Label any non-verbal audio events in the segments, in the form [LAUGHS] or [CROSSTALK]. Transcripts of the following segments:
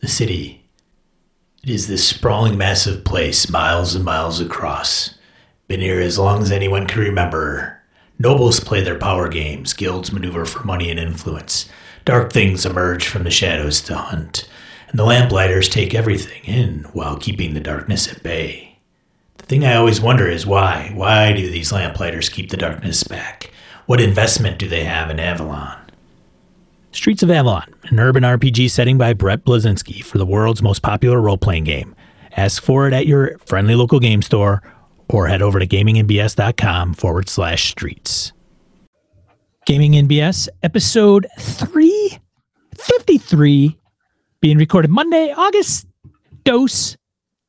The city. It is this sprawling, massive place, miles and miles across. Been here as long as anyone can remember. Nobles play their power games, guilds maneuver for money and influence. Dark things emerge from the shadows to hunt, and the lamplighters take everything in while keeping the darkness at bay. The thing I always wonder is why? Why do these lamplighters keep the darkness back? What investment do they have in Avalon? Streets of Avalon, an urban RPG setting by Brett Blazinski for the world's most popular role playing game. Ask for it at your friendly local game store or head over to gamingandbs.com forward slash streets. Gaming and BS, episode 353, being recorded Monday, August dose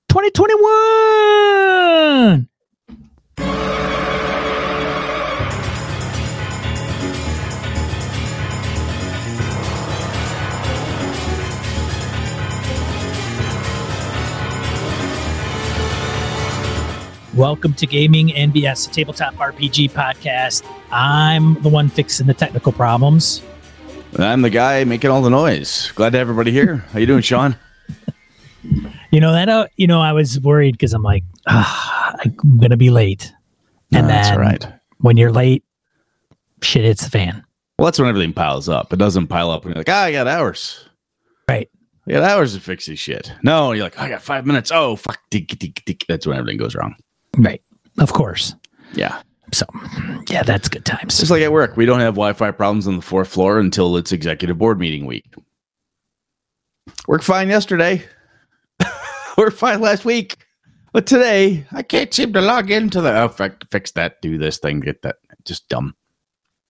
2021. Welcome to Gaming and BS, a tabletop RPG podcast. I'm the one fixing the technical problems. I'm the guy making all the noise. Glad to have everybody here. How you doing, Sean? [LAUGHS] [LAUGHS] You know that. Uh, you know, I was worried because I'm like, ah, I'm gonna be late, and No, that's then right. when you're late, shit hits the fan. Well, that's when everything piles up. It doesn't pile up when you're like, ah, I got hours. Right. I got hours to fix this shit. No, you're like, I got five minutes. Oh, fuck. That's when everything goes wrong. Right. Of course. Yeah. So, yeah, that's good times. Just like at work, we don't have Wi Fi problems on the fourth floor until it's executive board meeting week. Worked fine yesterday. [LAUGHS] Worked fine last week. But today, I can't seem to log into the. Oh, fi- fix that. Do this thing. Get that. Just dumb.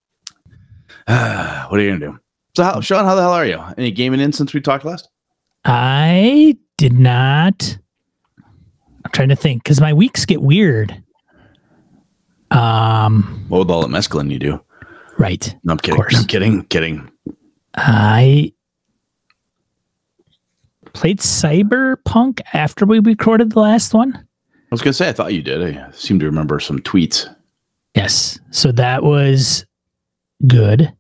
[SIGHS] what are you going to do? So, how, Sean, how the hell are you? Any gaming in since we talked last? I did not. I'm trying to think because my weeks get weird. Um. What with all the mescaline you do? Right. No, I'm kidding. course. I'm kidding. Kidding. I played Cyberpunk after we recorded the last one. I was going to say, I thought you did. I seem to remember some tweets. Yes. So that was good.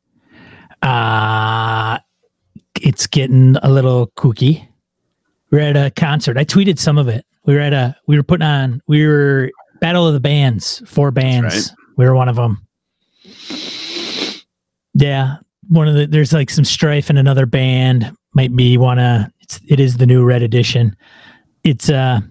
Uh it's getting a little kooky. We are at a concert. I tweeted some of it. We were at a we were putting on we were Battle of the Bands, four bands. right. We were one of them. Yeah. One of the there's like some strife in another band. Might be wanna it's it is the new red edition. It's uh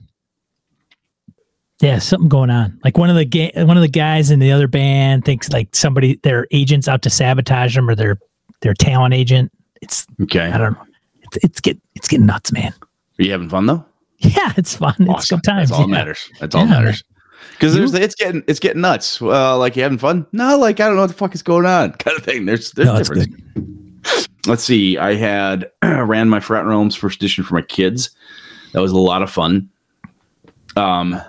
yeah, something going on. Like one of the ga- one of the guys in the other band thinks like somebody their agents out to sabotage them or their their talent agent. It's Okay. I don't know. It's it's get it's getting nuts, man. Are you having fun though? [LAUGHS] Yeah, it's fun. It's good times. That's all that yeah. matters. That's all Yeah, that matters. Because there's it's getting it's getting nuts. Well, like you having fun? No, like I don't know what the fuck is going on, [LAUGHS] kind of thing. There's there's No, difference. Let's see. I had [CLEARS THROAT] ran my Forgotten Realms first edition for my kids. That was a lot of fun. Um,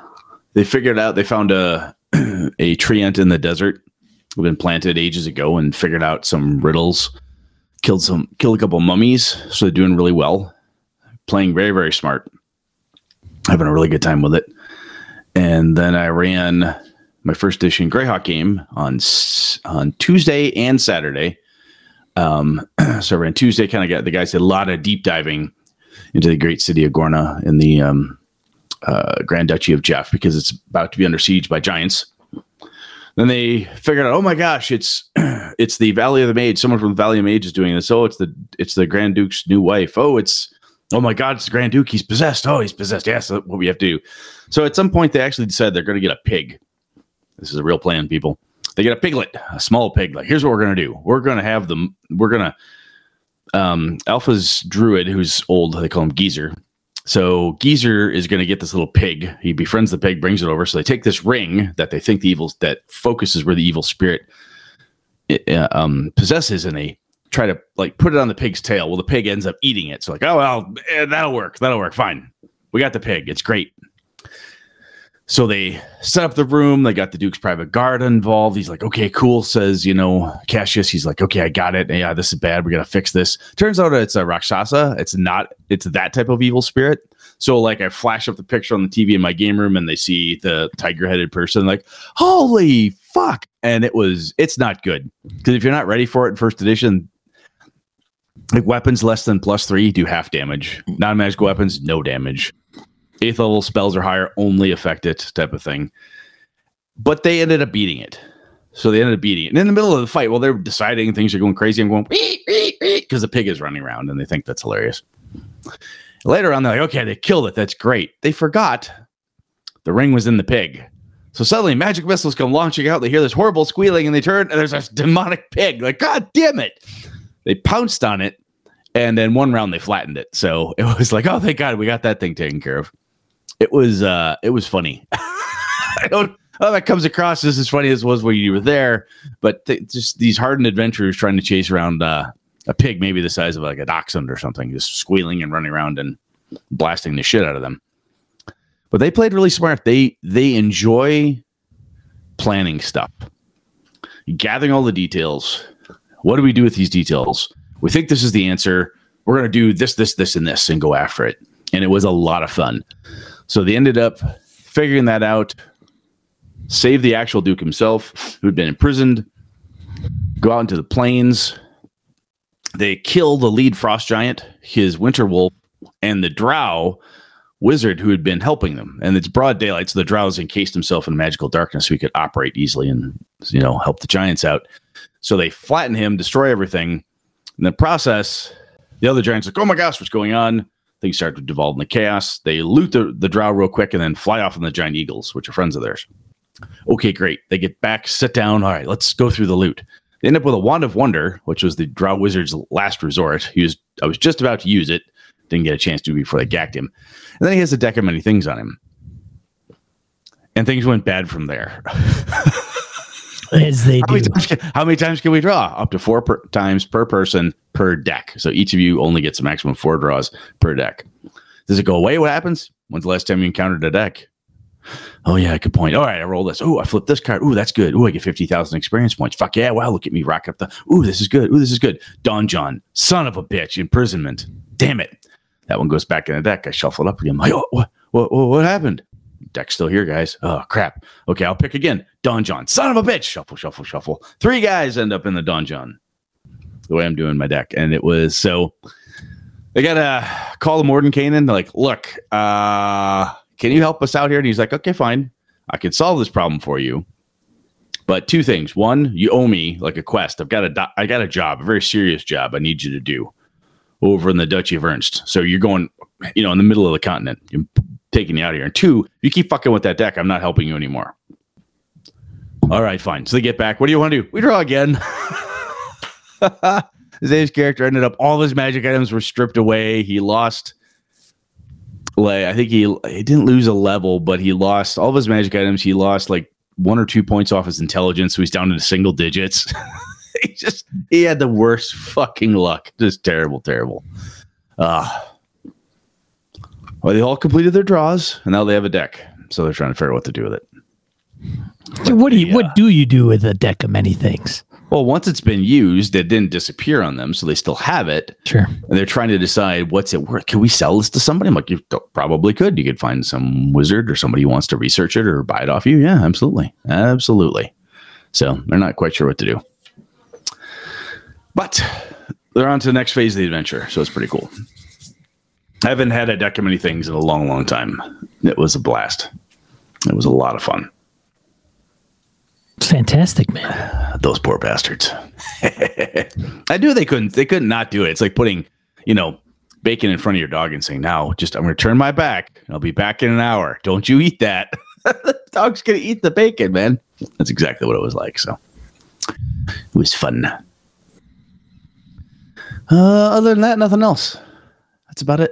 they figured out they found a [CLEARS THROAT] a treant in the desert. Had been planted ages ago and figured out some riddles. Killed some killed a couple mummies, so they're doing really well. Playing very very smart. Having a really good time with it. And then I ran my first edition Greyhawk game on on Tuesday and Saturday. Um, [CLEARS THROAT] so I ran Tuesday. Kind of got the guys did a lot of deep diving into the great city of Gorna in the um, uh, Grand Duchy of Geoff because it's about to be under siege by giants. Then they figured out, oh my gosh, it's [CLEARS THROAT] it's the Valley of the Mage. Someone from the Valley of the Mage is doing this. Oh, it's the it's the Grand Duke's new wife. Oh, it's oh my God, it's the Grand Duke. He's possessed. Oh, he's possessed. Yes, that's what we have to do. So at some point, they actually decided they're going to get a pig. This is a real plan, people. They get a piglet, a small pig. Like, here's what we're going to do. We're going to have them. We're going to. Um, Alpha's druid, who's old, they call him Geezer. So Geezer is going to get this little pig. He befriends the pig, brings it over. So they take this ring that they think the evil that focuses where the evil spirit uh, um, possesses, and they try to like put it on the pig's tail. Well, the pig ends up eating it. So like, oh well, eh, that'll work. That'll work. Fine. We got the pig. It's great. So they set up the room. They got the Duke's private guard involved. He's like, okay, cool. Says, you know, Cassius, he's like, okay, I got it. Yeah, this is bad. We got to fix this. Turns out it's a Rakshasa. It's not, it's that type of evil spirit. So, like, I flash up the picture on the TV in my game room and they see the tiger headed person, like, holy fuck. And it was, it's not good. Because if you're not ready for it in first edition, like weapons less than plus three do half damage. Non magical weapons, no damage. Eighth level spells are higher, only affect it, type of thing. But they ended up beating it. So they ended up beating it. And in the middle of the fight, while they're deciding things are going crazy, I'm going because the pig is running around and they think that's hilarious. Later on, they're like, okay, they killed it. That's great. They forgot the ring was in the pig. So suddenly magic missiles come launching out. They hear this horrible squealing and they turn and there's a demonic pig. Like, God damn it. They pounced on it and then one round they flattened it. So [LAUGHS] it was like, oh thank God we got that thing taken care of. It was uh it was funny. [LAUGHS] I don't oh that comes across as as funny as it was when you were there, but th- just these hardened adventurers trying to chase around uh, a pig maybe the size of like a dachshund or something, just squealing and running around and blasting the shit out of them. But they played really smart. They they enjoy planning stuff, gathering all the details. What do we do with these details? We think this is the answer. We're going to do this, this, this, and this, and go after it. And it was a lot of fun. So they ended up figuring that out, save the actual Duke himself, who'd been imprisoned, go out into the plains. They kill the lead frost giant, his winter wolf, and the drow wizard who had been helping them. And it's broad daylight, so the drow has encased himself in magical darkness so he could operate easily and you know help the giants out. So they flatten him, destroy everything. In the process, the other giants like, oh my gosh, what's going on? Things start to devolve into chaos. They loot the, the drow real quick and then fly off on the giant eagles, which are friends of theirs. Okay, great. They get back, sit down. All right, let's go through the loot. They end up with a wand of wonder, which was the drow wizard's last resort. He was I was just about to use it, didn't get a chance to before they gacked him. And then he has a deck of many things on him. And things went bad from there. [LAUGHS] As they how, do. many times can, how many times can we draw? Up to four per, times per person per deck. So each of you only gets a maximum four draws per deck. Does it go away? What happens? When's the last time you encountered a deck? Oh yeah, good point. All right, I roll this. Oh, I flip this card. Oh, that's good. Oh, I get fifty thousand experience points. Fuck yeah! Wow, look at me rack up the. Oh, this is good. Oh, this is good. Donjon, son of a bitch, imprisonment. Damn it. That one goes back in the deck. I shuffle it up again. I'm like, oh, what, what, what happened? Deck's still here, guys. Oh crap. Okay, I'll pick again. Donjon, son of a bitch. Shuffle, shuffle, shuffle. Three guys end up in the donjon. The way I'm doing my deck, and it was so. They got a call to Mordenkainen. They're like, look, uh, can you help us out here? And he's like, okay, fine. I can solve this problem for you. But two things. One, you owe me like a quest. I've got a do- I got a job, a very serious job I need you to do over in the Duchy of Urnst. So you're going, you know, in the middle of the continent. I'm taking you out of here. And two, you keep fucking with that deck. I'm not helping you anymore. All right, fine. So they get back. What do you want to do? We draw again. [LAUGHS] Zave's character ended up all his magic items were stripped away. He lost like I think he he didn't lose a level, but he lost all of his magic items. He lost like one or two points off his intelligence, so he's down into single digits. [LAUGHS] he just he had the worst fucking luck. Just terrible, terrible. Uh well, they all completed their draws, and now they have a deck. So they're trying to figure out what to do with it. So what do you Yeah. what do you do with a deck of many things? Well, once it's been used, it didn't disappear on them, so they still have it. Sure. And they're trying to decide what's it worth. Can we sell this to somebody? I'm like, you probably could. You could find some wizard or somebody who wants to research it or buy it off you. Yeah, absolutely. Absolutely. So they're not quite sure what to do. But they're on to the next phase of the adventure. So it's pretty cool. I haven't had a deck of many things in a long, long time. It was a blast. It was a lot of fun. It's fantastic, man. [SIGHS] Those poor bastards. [LAUGHS] I knew they couldn't. They couldn't not do it. It's like putting, you know, bacon in front of your dog and saying, "Now, just I'm going to turn my back. I'll be back in an hour. Don't you eat that." [LAUGHS] the dog's going to eat the bacon, man. That's exactly what it was like. So it was fun. Uh, other than that, nothing else. That's about it.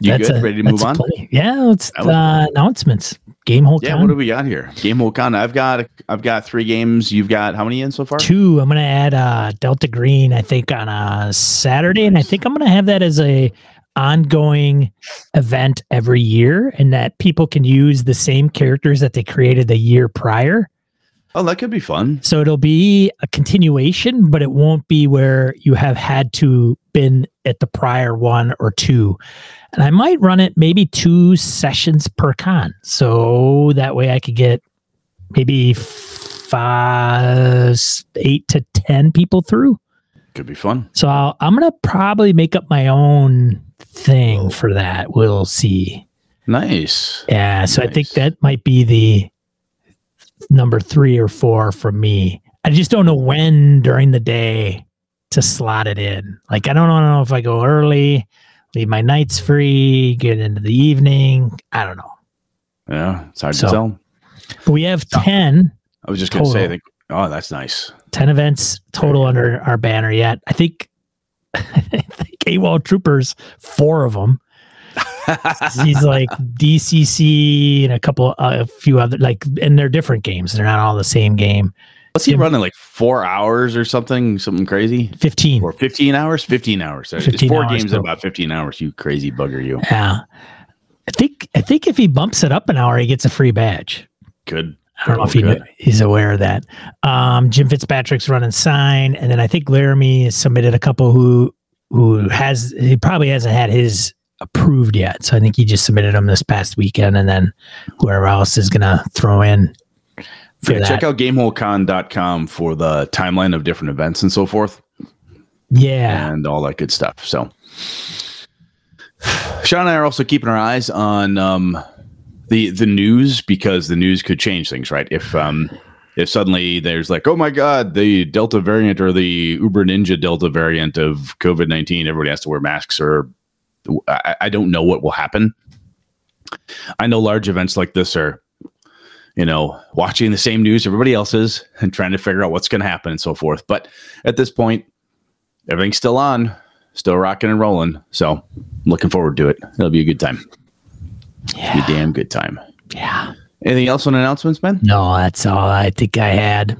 You That's good? a- Ready to move on? plenty. Yeah, let's uh, announcements. Game Hole Yeah. What do we got here? Game Hole Con. I've got. I've got three games. You've got how many in so far? Two. I'm gonna add uh, Delta Green. I think on a Saturday, and I think I'm gonna have that as a ongoing event every year, and that people can use the same characters that they created the year prior. Oh, that could be fun. So it'll be a continuation, but it won't be where you have had to been at the prior one or two. And I might run it maybe two sessions per con. So that way I could get maybe five, eight to 10 people through. Could be fun. So I'll, I'm gonna probably make up my own thing for that. We'll see. Nice. Yeah, so I think that might be the number three or four for me. I just don't know when during the day to slot it in. Like I don't know if I go early, leave my nights free, get into the evening. I don't know. Yeah, it's hard So- to tell. But we have 10, I was just going to say, think, oh, that's nice. 10 events total under our banner yet. I think [LAUGHS] I think AWOL Troopers, four of them. [LAUGHS] He's like DCC and a couple, uh, a few other like, and they're different games. They're not all the same game. What's he Yeah. running like four hours or something? Something crazy? Fifteen. Or 15 hours? 15 hours. It's 15 four hours games in about 15 hours. You crazy bugger, you. Yeah. I think I think if he bumps it up an hour, he gets a free badge. Good. I don't know if he he's aware of that. Um, Jim Fitzpatrick's running sign, and then I think Laramie has submitted a couple who who has he probably hasn't had his approved yet. So I think he just submitted them this past weekend, and then whoever else is gonna throw in for Yeah, that. check out gameholecon.com for the timeline of different events and so forth yeah, and all that good stuff. So, Sean and I are also keeping our eyes on um, the the news because the news could change things, right? If um, if suddenly there's like, oh my god, the Delta variant or the Uber Ninja Delta variant of COVID nineteen, everybody has to wear masks, or I, I don't know what will happen. I know large events like this are, you know, watching the same news everybody else is and trying to figure out what's going to happen and so forth. But at this point, everything's still on, still rocking and rolling. So I'm looking forward to it. It'll be a good time. Be a yeah, damn good time. yeah. Anything else on announcements, man? No, that's all I think I had.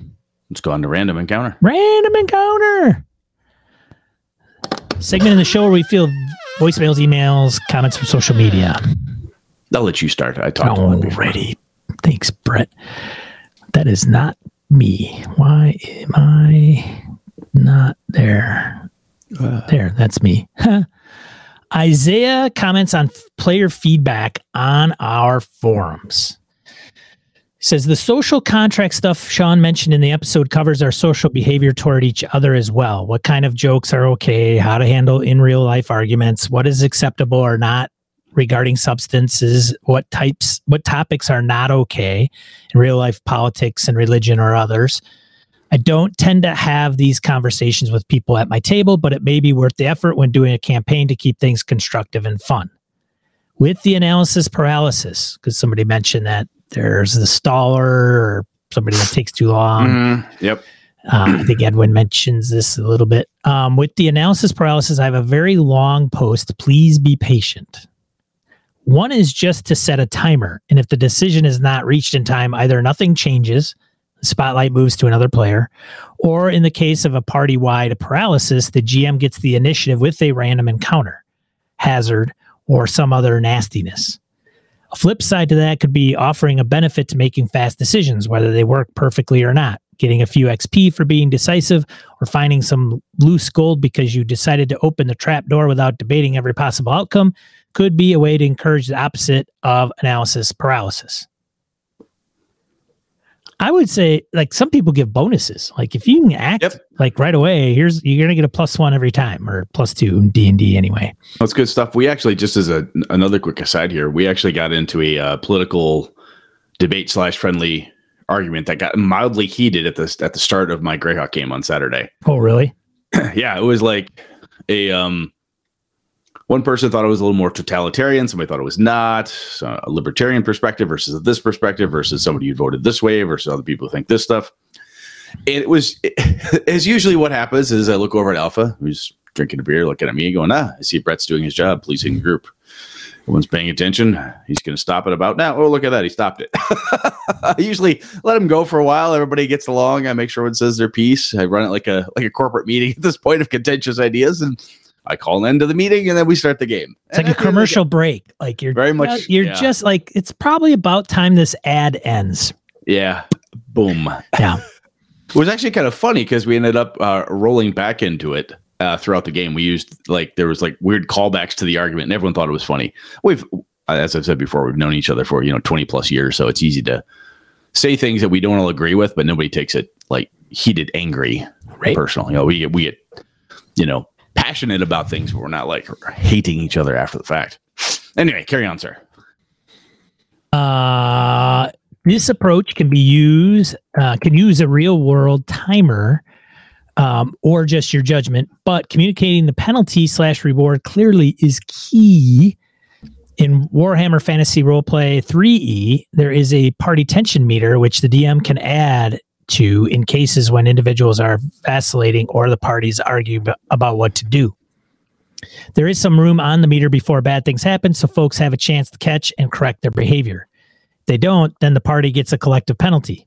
Let's go on to random encounter. Random encounter. Segment in the show where we field voicemails, emails, comments from social media. I'll let you start. I talked about it before. Already. Thanks, Brett. That is not me. Why am I not there? Uh. there, that's me. [LAUGHS] Isaiah comments on f- player feedback on our forums. Says the social contract stuff Sean mentioned in the episode covers our social behavior toward each other as well. What kind of jokes are okay, how to handle in real life arguments, what is acceptable or not regarding substances, what types what topics are not okay in real life politics and religion or others. I don't tend to have these conversations with people at my table, but it may be worth the effort when doing a campaign to keep things constructive and fun. With the analysis paralysis, because somebody mentioned that there's the staller or somebody that takes too long. Mhm. Yep. Uh, I think Edwin mentions this a little bit. Um, with the analysis paralysis, I have a very long post. Please be patient. One is just to set a timer. And if the decision is not reached in time, either nothing changes, the spotlight moves to another player, or in the case of a party wide paralysis, the GM gets the initiative with a random encounter, hazard, or some other nastiness. A flip side to that could be offering a benefit to making fast decisions, whether they work perfectly or not, getting a few XP for being decisive, or finding some loose gold because you decided to open the trap door without debating every possible outcome could be a way to encourage the opposite of analysis paralysis. I would say, like some people give bonuses. Like if you can act Yep. like right away, here's you're gonna get a plus one every time, or plus two in D and D anyway. That's good stuff. We actually, just as a another quick aside here, we actually got into a uh, political debate slash friendly argument that got mildly heated at the at the start of my Greyhawk game on Saturday. Oh, really? [CLEARS THROAT] yeah, it was like a um one person thought it was a little more totalitarian, somebody thought it was not. So a libertarian perspective versus this perspective versus somebody who voted this way versus other people who think this stuff. And it was [LAUGHS] as usually what happens is I look over at Alpha, who's drinking a beer, looking at me, going, ah, I see Brett's doing his job, policing the group. Everyone's paying attention. He's going to stop it about now. Oh, look at that. He stopped it. [LAUGHS] I usually let him go for a while. Everybody gets along. I make sure everyone says their piece. I run it like a like a corporate meeting [LAUGHS] at this point of contentious ideas, and I call an end to the meeting, and then we start the game. It's like a at the end of the commercial break. Like you're Very much, You're yeah. just like it's probably about time this ad ends. yeah, boom. Yeah. [LAUGHS] It was actually kind of funny because we ended up uh, rolling back into it uh, throughout the game. We used like there was like weird callbacks to the argument, and everyone thought it was funny. We've, as I've said before, we've known each other for you know twenty plus years, so it's easy to say things that we don't all agree with, but nobody takes it like heated, angry, Right. personal. You know, we get we get you know, passionate about things, but we're not like hating each other after the fact. Anyway, carry on, sir. Uh, this approach can be used uh, can use a real world timer um, or just your judgment, but communicating the penalty slash reward clearly is key. In Warhammer Fantasy Roleplay 3E, there is a party tension meter which the DM can add to in cases when individuals are vacillating or the parties argue b- about what to do. There is some room on the meter before bad things happen, so folks have a chance to catch and correct their behavior. If they don't, then the party gets a collective penalty.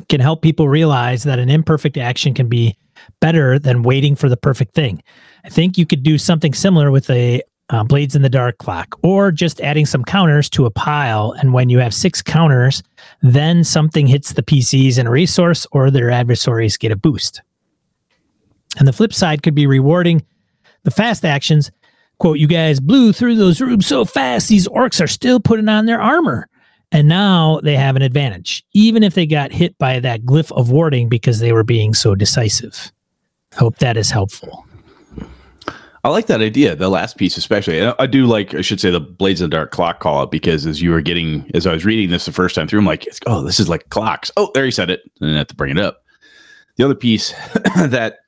It can help people realize that an imperfect action can be better than waiting for the perfect thing. I think you could do something similar with a uh, Blades in the Dark clock, or just adding some counters to a pile. And when you have six counters, then something hits the PCs in a resource, or their adversaries get a boost. And the flip side could be rewarding the fast actions. Quote, you guys blew through those rooms so fast, these orcs are still putting on their armor. And now they have an advantage, even if they got hit by that glyph of warding because they were being so decisive. Hope that is helpful. I like that idea. The last piece, especially. I, I do like. I should say the Blades of the Dark clock call out because as you were getting, as I was reading this the first time through, I'm like, oh, this is like clocks. Oh, there he said it, and I have to bring it up. The other piece [CLEARS THROAT] that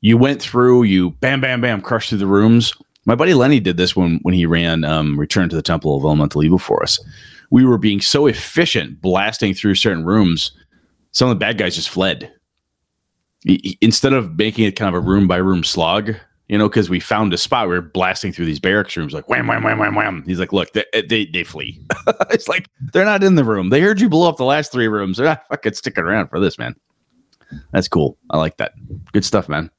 you went through, you bam, bam, bam, crushed through the rooms. My buddy Lenny did this when when he ran um, Return to the Temple of Elemental Evil for us. We were being so efficient, blasting through certain rooms. Some of the bad guys just fled. Instead of making it kind of a room by room slog, you know, because we found a spot. We were blasting through these barracks rooms, like wham, wham, wham, wham, wham. He's like, look, they they, they flee. [LAUGHS] it's like they're not in the room. They heard you blow up the last three rooms. They're not fucking sticking around for this, man. That's cool. I like that. Good stuff, man.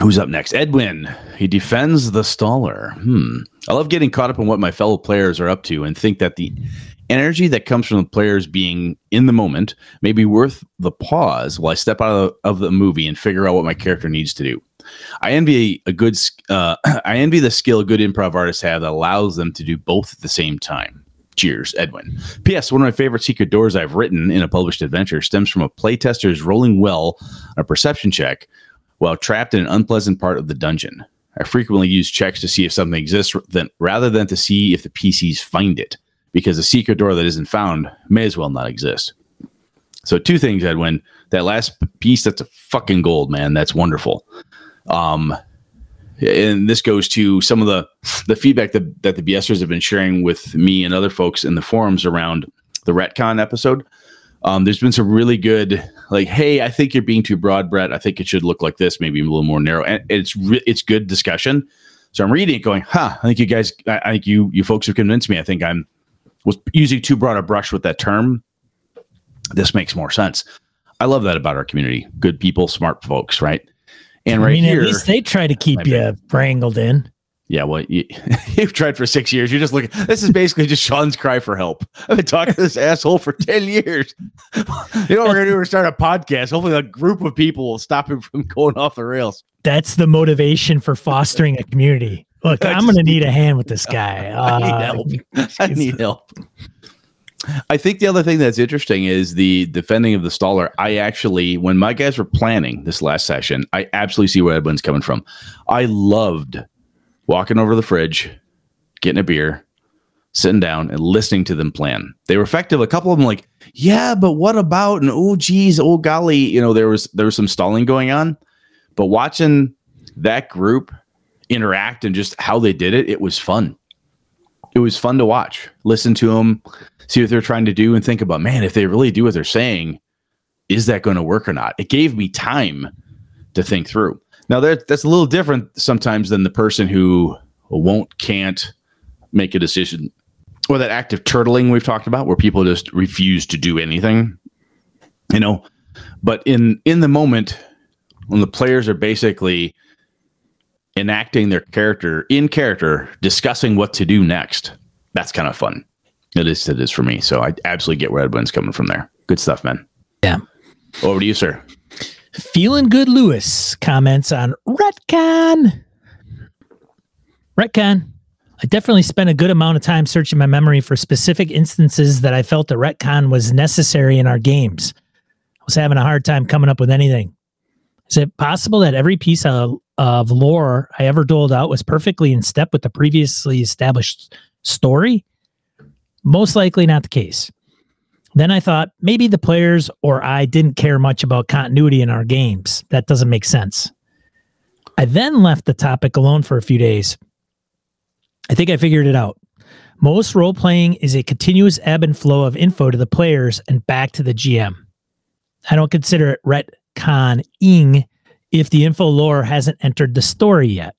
Who's up next? Edwin. He defends the staller. Hmm. I love getting caught up in what my fellow players are up to and think that the energy that comes from the players being in the moment may be worth the pause while I step out of the, of the movie and figure out what my character needs to do. I envy a good, uh, [CLEARS THROAT] I envy the skill good improv artists have that allows them to do both at the same time. Cheers, Edwin. P.S. One of my favorite secret doors I've written in a published adventure stems from a playtester's rolling well on a perception check while trapped in an unpleasant part of the dungeon. I frequently use checks to see if something exists than, rather than to see if the PCs find it, because a secret door that isn't found may as well not exist. So, two things, Edwin. That last piece, that's a fucking gold, man. That's wonderful. Um, and this goes to some of the the feedback that, that the BSers have been sharing with me and other folks in the forums around the retcon episode. Um, there's been some really good, like, hey, I think you're being too broad, Brett. I think it should look like this, maybe a little more narrow. And it's re- it's good discussion. So I'm reading it, going, huh? I think you guys, I, I think you you folks have convinced me. I think I'm was using too broad a brush with that term. This makes more sense. I love that about our community. Good people, smart folks, right? And right mean, here, at least they try to keep you wrangled in. yeah, well, you, [LAUGHS] you've tried for six years. You're just looking. This is basically just Sean's cry for help. I've been talking to this asshole for ten years. [LAUGHS] you know what we're gonna do? We're start a podcast. Hopefully, a group of people will stop him from [LAUGHS] going off the rails. That's the motivation for fostering a community. Look, I'm going to need a hand with this guy. [LAUGHS] I need Uh, help. [LAUGHS] [LAUGHS] I need help. I think the other thing that's interesting is the defending of the staller. I actually, when my guys were planning this last session, I absolutely see where Edwin's coming from. I loved walking over to the fridge, getting a beer, sitting down, and listening to them plan. They were effective. A couple of them like, yeah, but what about? And oh, geez, oh golly, you know, there was there was some stalling going on, but watching that group interact and just how they did it, it was fun it was fun to watch, listen to them, see what they're trying to do, and think about, man, if they really do what they're saying, is that going to work or not? It gave me time to think through. Now, that, that's a little different sometimes than the person who won't, can't make a decision, or that active turtling we've talked about, where people just refuse to do anything. You know, but in in the moment when the players are basically enacting their character in character, discussing what to do next. That's kind of fun. It is. It is for me. So I absolutely get where Edwin's coming from there. Good stuff, man. Yeah. Over to you, sir. Feeling good Lewis comments on Retcon. Retcon. I definitely spent a good amount of time searching my memory for specific instances that I felt a retcon was necessary in our games. I was having a hard time coming up with anything. Is it possible that every piece of, of lore I ever doled out was perfectly in step with the previously established story? Most likely not the case. Then I thought maybe the players or I didn't care much about continuity in our games. That doesn't make sense. I then left the topic alone for a few days. I think I figured it out. Most role playing is a continuous ebb and flow of info to the players and back to the GM. I don't consider it retconning if the info lore hasn't entered the story yet.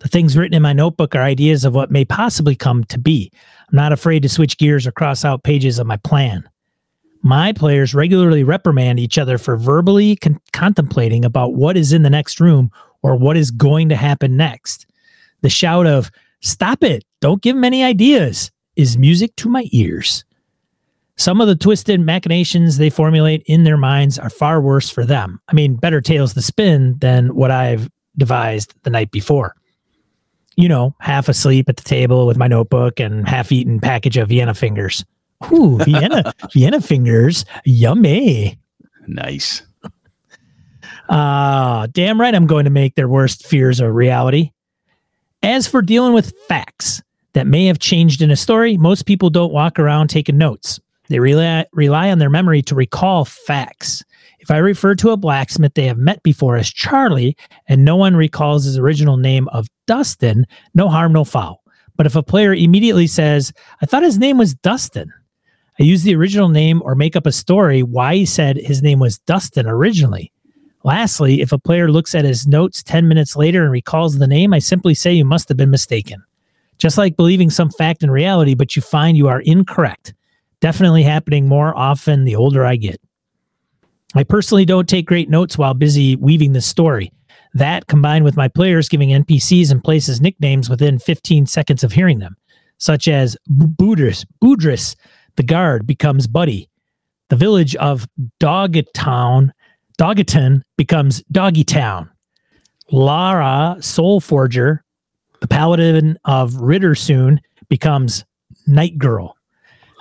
The things written in my notebook are ideas of what may possibly come to be. I'm not afraid to switch gears or cross out pages of my plan. My players regularly reprimand each other for verbally con- contemplating about what is in the next room or what is going to happen next. The shout of, Stop it, don't give him any ideas, is music to my ears. Some of the twisted machinations they formulate in their minds are far worse for them. I mean, better tales to spin than what I've devised the night before. You know, half asleep at the table with my notebook and half eaten package of Vienna fingers. Ooh, [LAUGHS] Vienna, Vienna fingers, yummy. Nice. Ah, uh, damn right I'm going to make their worst fears a reality. As for dealing with facts that may have changed in a story, most people don't walk around taking notes. They rely, rely on their memory to recall facts. If I refer to a blacksmith they have met before as Charlie and no one recalls his original name of Dustin, no harm, no foul. But if a player immediately says, I thought his name was Dustin, I use the original name or make up a story why he said his name was Dustin originally. Lastly, if a player looks at his notes 10 minutes later and recalls the name, I simply say you must have been mistaken. Just like believing some fact in reality, but you find you are incorrect. Definitely happening more often the older I get. I personally don't take great notes while busy weaving the story. That combined with my players giving NPCs and places nicknames within 15 seconds of hearing them, such as Boudris, Boudris, the guard becomes Buddy. The village of Dogtown Doggeton becomes Doggy Town. Lara Soul Forger, the paladin of Rittersoon, becomes Night Girl.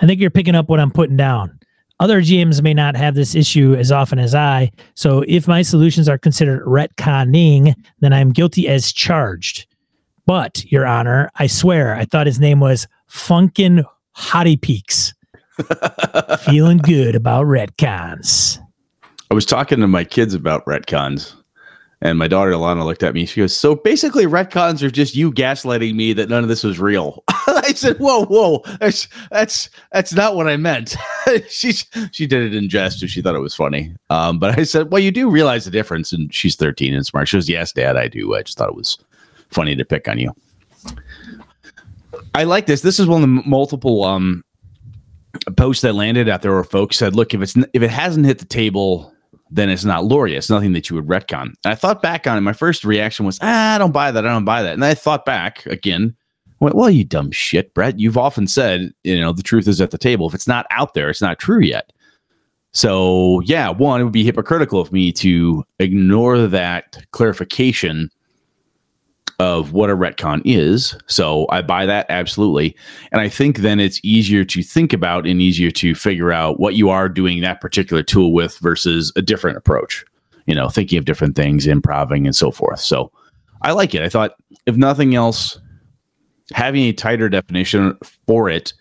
I think you're picking up what I'm putting down. Other GMs may not have this issue as often as I, so if my solutions are considered retconning, then I'm guilty as charged. But, Your Honor, I swear, I thought his name was Funkin' Hottie Peaks. [LAUGHS] Feeling good about retcons. I was talking to my kids about retcons, and my daughter Alana looked at me. She goes, "So basically, retcons are just you gaslighting me that none of this was real." [LAUGHS] I said, "Whoa, whoa, that's that's that's not what I meant." [LAUGHS] she she did it in jest, and she thought it was funny. Um, but I said, "Well, you do realize the difference." And she's thirteen and smart. She goes, "Yes, Dad, I do. I just thought it was funny to pick on you." I like this. This is one of the multiple um posts that landed out there where folks said, "Look, if it's if it hasn't hit the table." Then it's not Loria. It's nothing that you would retcon. And I thought back on it. My first reaction was, ah, I don't buy that. I don't buy that. And I thought back again. Went, well, you dumb shit, Brett. You've often said, you know, the truth is at the table. If it's not out there, it's not true yet. So, yeah, one, it would be hypocritical of me to ignore that clarification of what a retcon is. So I buy that absolutely. And I think then it's easier to think about and easier to figure out what you are doing that particular tool with versus a different approach, you know, thinking of different things, improving and so forth. So I like it. I thought, if nothing else, having a tighter definition for it,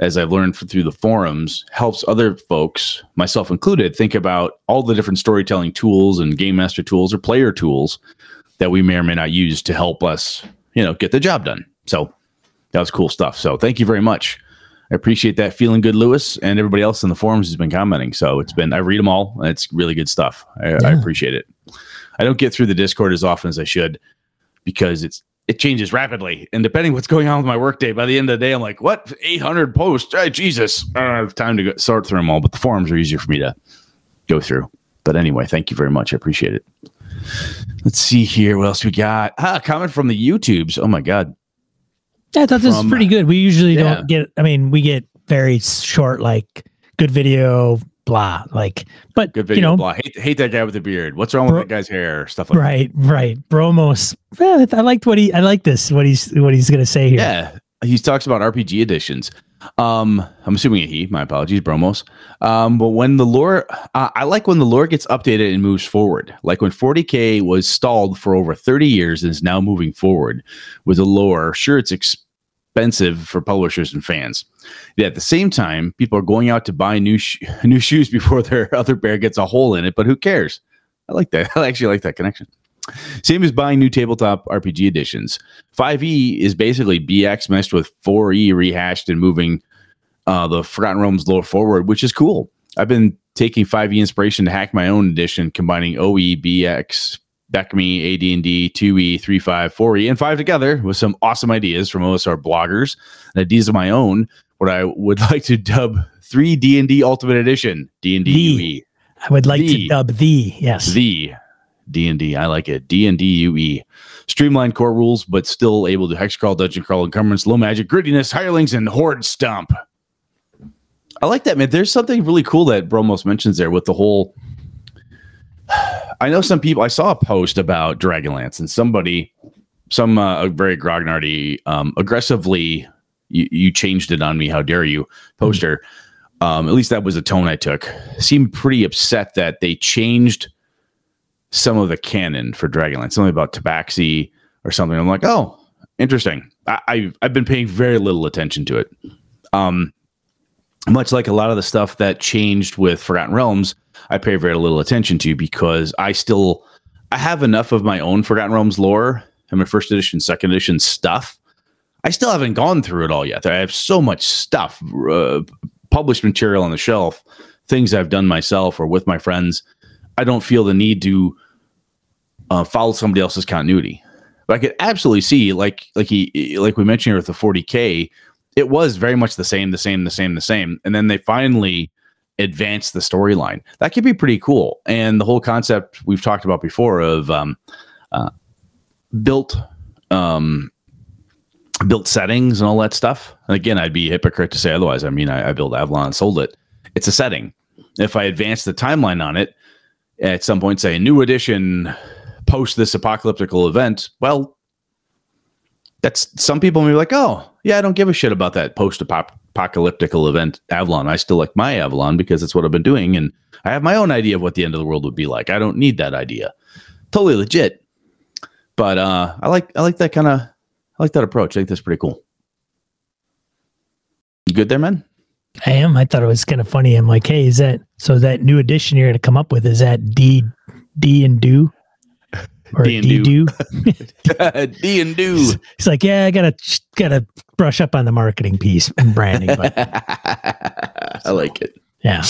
as I've learned through the forums, helps other folks, myself included, think about all the different storytelling tools and game master tools or player tools that we may or may not use to help us, you know, get the job done. So that was cool stuff. So thank you very much. I appreciate that. Feeling good, Lewis, and everybody else in the forums has been commenting. So it's been I read them all. And it's really good stuff. I, yeah. I appreciate it. I don't get through the Discord as often as I should because it's it changes rapidly. And depending what's going on with my workday, by the end of the day, I'm like, what? 800 posts? Oh, Jesus. I don't have time to go, sort through them all, but the forums are easier for me to go through. But anyway, thank you very much. I appreciate it. Let's see here. What else we got? Ah, comment from the YouTubes. Oh my god. Yeah, I thought this was pretty good. We usually yeah. don't get. I mean, we get very short, like good video, blah. Like, but good video, you know, blah. Hate, hate that guy with the beard. What's wrong with that guy's hair? Stuff like right, that. Right, right. Bromos. Yeah, I liked what he. I like this. What he's what he's gonna say here. Yeah, he talks about RPG editions. Um, I'm assuming a he. My apologies, Bromos. Um, but when the lore, uh, I like when the lore gets updated and moves forward. Like when 40k was stalled for over 30 years and is now moving forward with the lore. Sure, it's expensive for publishers and fans. Yet at the same time, people are going out to buy new sh- [LAUGHS] new shoes before their [LAUGHS] other pair gets a hole in it. But who cares? I like that. [LAUGHS] I actually like that connection. Same as buying new tabletop RPG editions. 5e is basically BX meshed with 4e rehashed and moving uh, the Forgotten Realms lore forward, which is cool. I've been taking 5e inspiration to hack my own edition, combining OE, BX, BECMI, AD&D, 2e, 3.5, 4e, and 5 together with some awesome ideas from OSR bloggers and ideas of my own, what I would [LAUGHS] like to dub 3 D&D Ultimate Edition, D&D. UE. I would like The. to dub the yes. The D and D, I like it. D and D UE, streamlined core rules, but still able to hex crawl, dungeon crawl, encumbrance, low magic, grittiness, hirelings, and horde stomp. I like that, man. There's something really cool that Bromos mentions there with the whole. [SIGHS] I know some people. I saw a post about Dragonlance, and somebody, some uh, very grognardy, um, aggressively, you, you changed it on me. How dare you, poster? Um, at least that was the tone I took. Seemed pretty upset that they changed some of the canon for Dragonlance, something about Tabaxi or something. I'm like, oh, interesting. I, I've I've been paying very little attention to it. Um, much like a lot of the stuff that changed with Forgotten Realms, I pay very little attention to because I still I have enough of my own Forgotten Realms lore and my first edition, second edition stuff. I still haven't gone through it all yet. I have so much stuff, uh, published material on the shelf, things I've done myself or with my friends. I don't feel the need to uh, follow somebody else's continuity. But I could absolutely see, like like he like we mentioned here with the 40k, it was very much the same, the same, the same, the same, and then they finally advanced the storyline. That could be pretty cool. And the whole concept we've talked about before of um, uh, built um, built settings and all that stuff. And again, I'd be a hypocrite to say otherwise. I mean, I, I built Avalon and sold it. It's a setting. If I advance the timeline on it, at some point say a new edition post this apocalyptical event, well, that's some people may be like, oh, yeah, I don't give a shit about that post apocalyptical event Avalon. I still like my Avalon because it's what I've been doing, and I have my own idea of what the end of the world would be like. I don't need that idea. Totally legit. But uh, I like I like that kind of I like that approach. I think that's pretty cool. You good there, man? I am. I thought it was kind of funny. I'm like, hey, is that so? That new edition you're going to come up with is that D D and do or D and D do. do? [LAUGHS] [LAUGHS] D and do. He's like, yeah, I gotta gotta brush up on the marketing piece and branding, but [LAUGHS] I like it. yeah.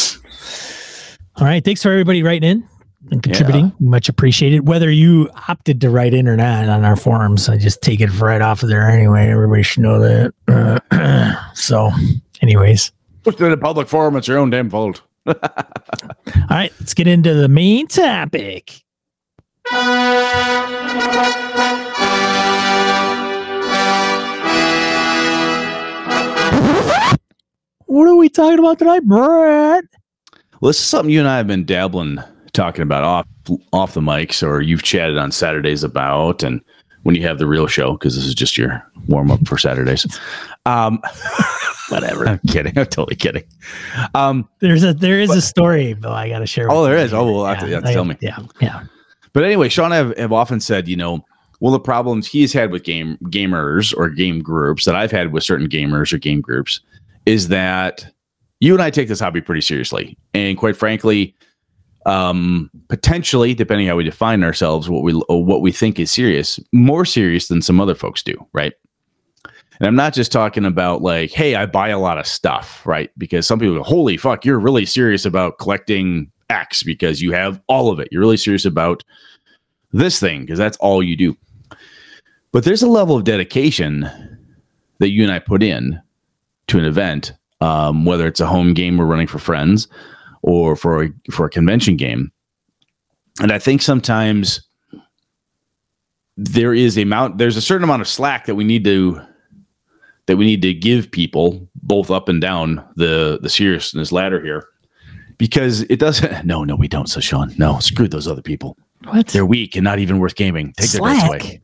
All right, thanks for everybody writing in and contributing. Much appreciated. Whether you opted to write in or not on our forums, I just take it right off of there anyway. Everybody should know that. [CLEARS THROAT] so, anyways, Push it in a public forum. It's your own damn fault. all right, let's get into the main topic. What are we talking about tonight, Brett? Well, this is something you and I have been dabbling, talking about off off the mics, or you've chatted on Saturdays about, and when you have the real show, because this is just your warm up for Saturdays. Um, [LAUGHS] whatever. [LAUGHS] I'm kidding. I'm totally kidding. Um, There's a there is a story though I got to share. Oh, there you. is? Oh, well, have to- you have to I- tell me. Yeah, yeah. But anyway, Sean have, have often said, you know, of the problems he's had with game gamers or game groups that I've had with certain gamers or game groups is that you and I take this hobby pretty seriously, and quite frankly, um, potentially, depending how we define ourselves, what we what we think is serious, more serious than some other folks do, right? And I'm not just talking about like, hey, I buy a lot of stuff, right? Because some people go, holy fuck, you're really serious about collecting X because you have all of it. You're really serious about this thing because that's all you do. But there's a level of dedication that you and I put in to an event, um, whether it's a home game we're running for friends or for a, for a convention game. And I think sometimes there is a amount there's a certain amount of slack that we need to that we need to give people both up and down the the seriousness ladder here because it doesn't [LAUGHS] no no we don't so sean no screw those other people What? they're weak and not even worth gaming take their guts Slack? away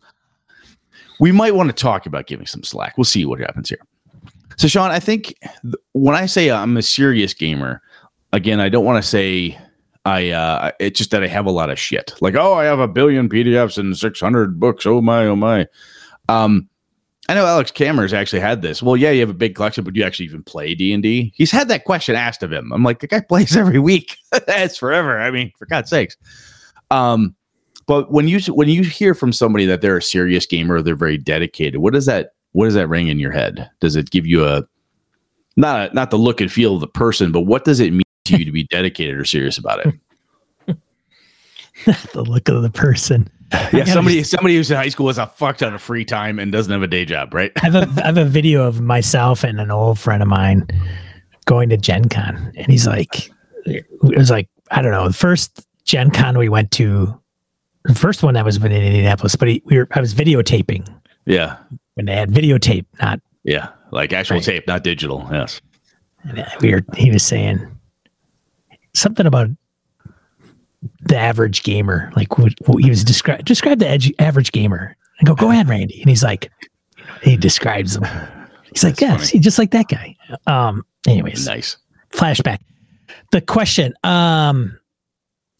we might want to talk about giving some slack we'll see what happens here so So, Sean, I think th- when I say I'm a serious gamer, again, I don't want to say I. Uh, it's just that I have a lot of shit. Like, oh, I have a billion PDFs and 600 books. Oh my, oh my. Um, I know Alex Cameron's actually had this. Well, yeah, you have a big collection, but do you actually even play D and D? He's had that question asked of him. I'm like, the guy plays every week. [LAUGHS] That's forever. I mean, for God's sakes. Um, but when you when you hear from somebody that they're a serious gamer, they're very dedicated. What does that what does that ring in your head? Does it give you a not a, not the look and feel of the person, but what does it mean to you to be [LAUGHS] dedicated or serious about it? [LAUGHS] the look of the person. [LAUGHS] Yeah, somebody somebody who's in high school has a fuck ton of free time and doesn't have a day job, right? I have a, I have a video of myself and an old friend of mine going to Gen Con. And he's like, it was like, I don't know, the first Gen Con we went to, the first one that was in Indianapolis, but he, we were, I was videotaping Yeah, when they had videotape, not, yeah, like actual Right. tape, not digital. Yes. and we were, he was saying something about the average gamer. Like what, what he was describe, describe the edge, average gamer. I go, go ahead, Randy. And he's like, he describes him. He's like, That's yeah, funny. see, just like that guy. Um, anyways, Nice. flashback. The question, um,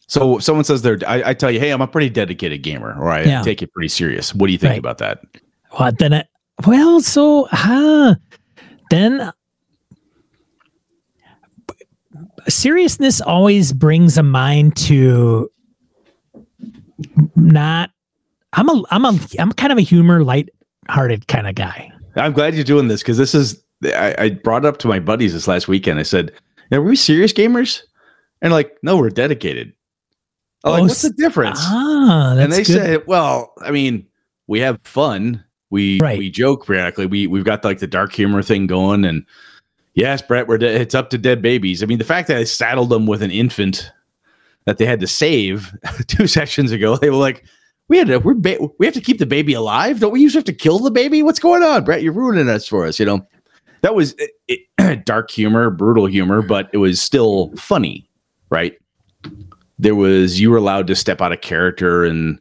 So someone says they're, I, I tell you, hey, I'm a pretty dedicated gamer, or I Yeah. take it pretty serious. What do you think Right. about that? well, then, I, well, so, huh, then seriousness always brings a mind to not, I'm a, I'm a, I'm kind of a humor, light-hearted kind of guy. I'm glad you're doing this because this is, I, I brought it up to my buddies this last weekend. I said, are we serious gamers? And like, no, we're dedicated. I'm like, Oh, what's the difference? Ah, and they good. said, well, I mean, we have fun. We Right. we joke periodically. We we've got like the dark humor thing going, and yes, Brett, we're de- it's up to dead babies. I mean, the fact that I saddled them with an infant that they had to save [LAUGHS] two sessions ago, they were like, we had to we're ba- we have to keep the baby alive. Don't we usually have to kill the baby? What's going on, Brett? You're ruining us for us. You know, that was it, it- [CLEARS THROAT] dark humor, brutal humor, but it was still funny, right? There was you were allowed to step out of character and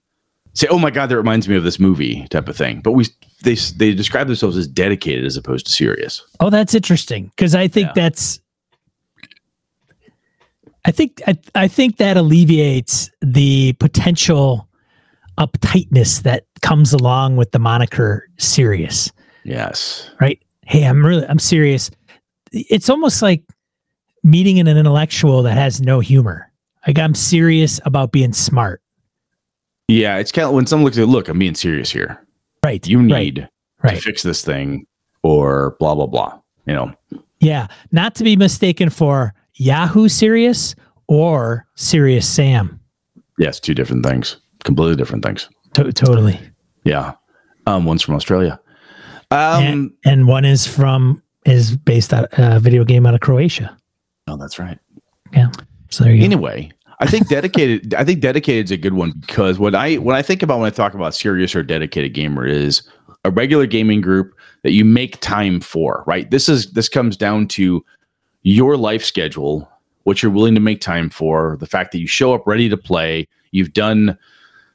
say, "Oh my god, that reminds me of this movie," type of thing. But we they they describe themselves as dedicated as opposed to serious. Oh, that's interesting because I think Yeah. that's. I think I, I think that alleviates the potential uptightness that comes along with the moniker serious, Yes. right? Hey, I'm really I'm serious. It's almost like meeting an intellectual that has no humor. Like I'm serious about being smart. Yeah, it's kind of when someone looks at, look, I'm being serious here. Right. You need right, to fix this thing, or blah blah blah. You know. Yeah. Not to be mistaken for Yahoo Serious or Serious Sam. Yes, two different things, completely different things. To- totally. Yeah. Um, one's from Australia. Um, and, and one is from is based on a video game out of Croatia. oh, that's right. Yeah. So there you go. Anyway, I think dedicated. I think dedicated is a good one because when I when I think about when I talk about serious or dedicated gamer is a regular gaming group that you make time for. Right. This is this comes down to your life schedule, what you're willing to make time for, the fact that you show up ready to play. You've done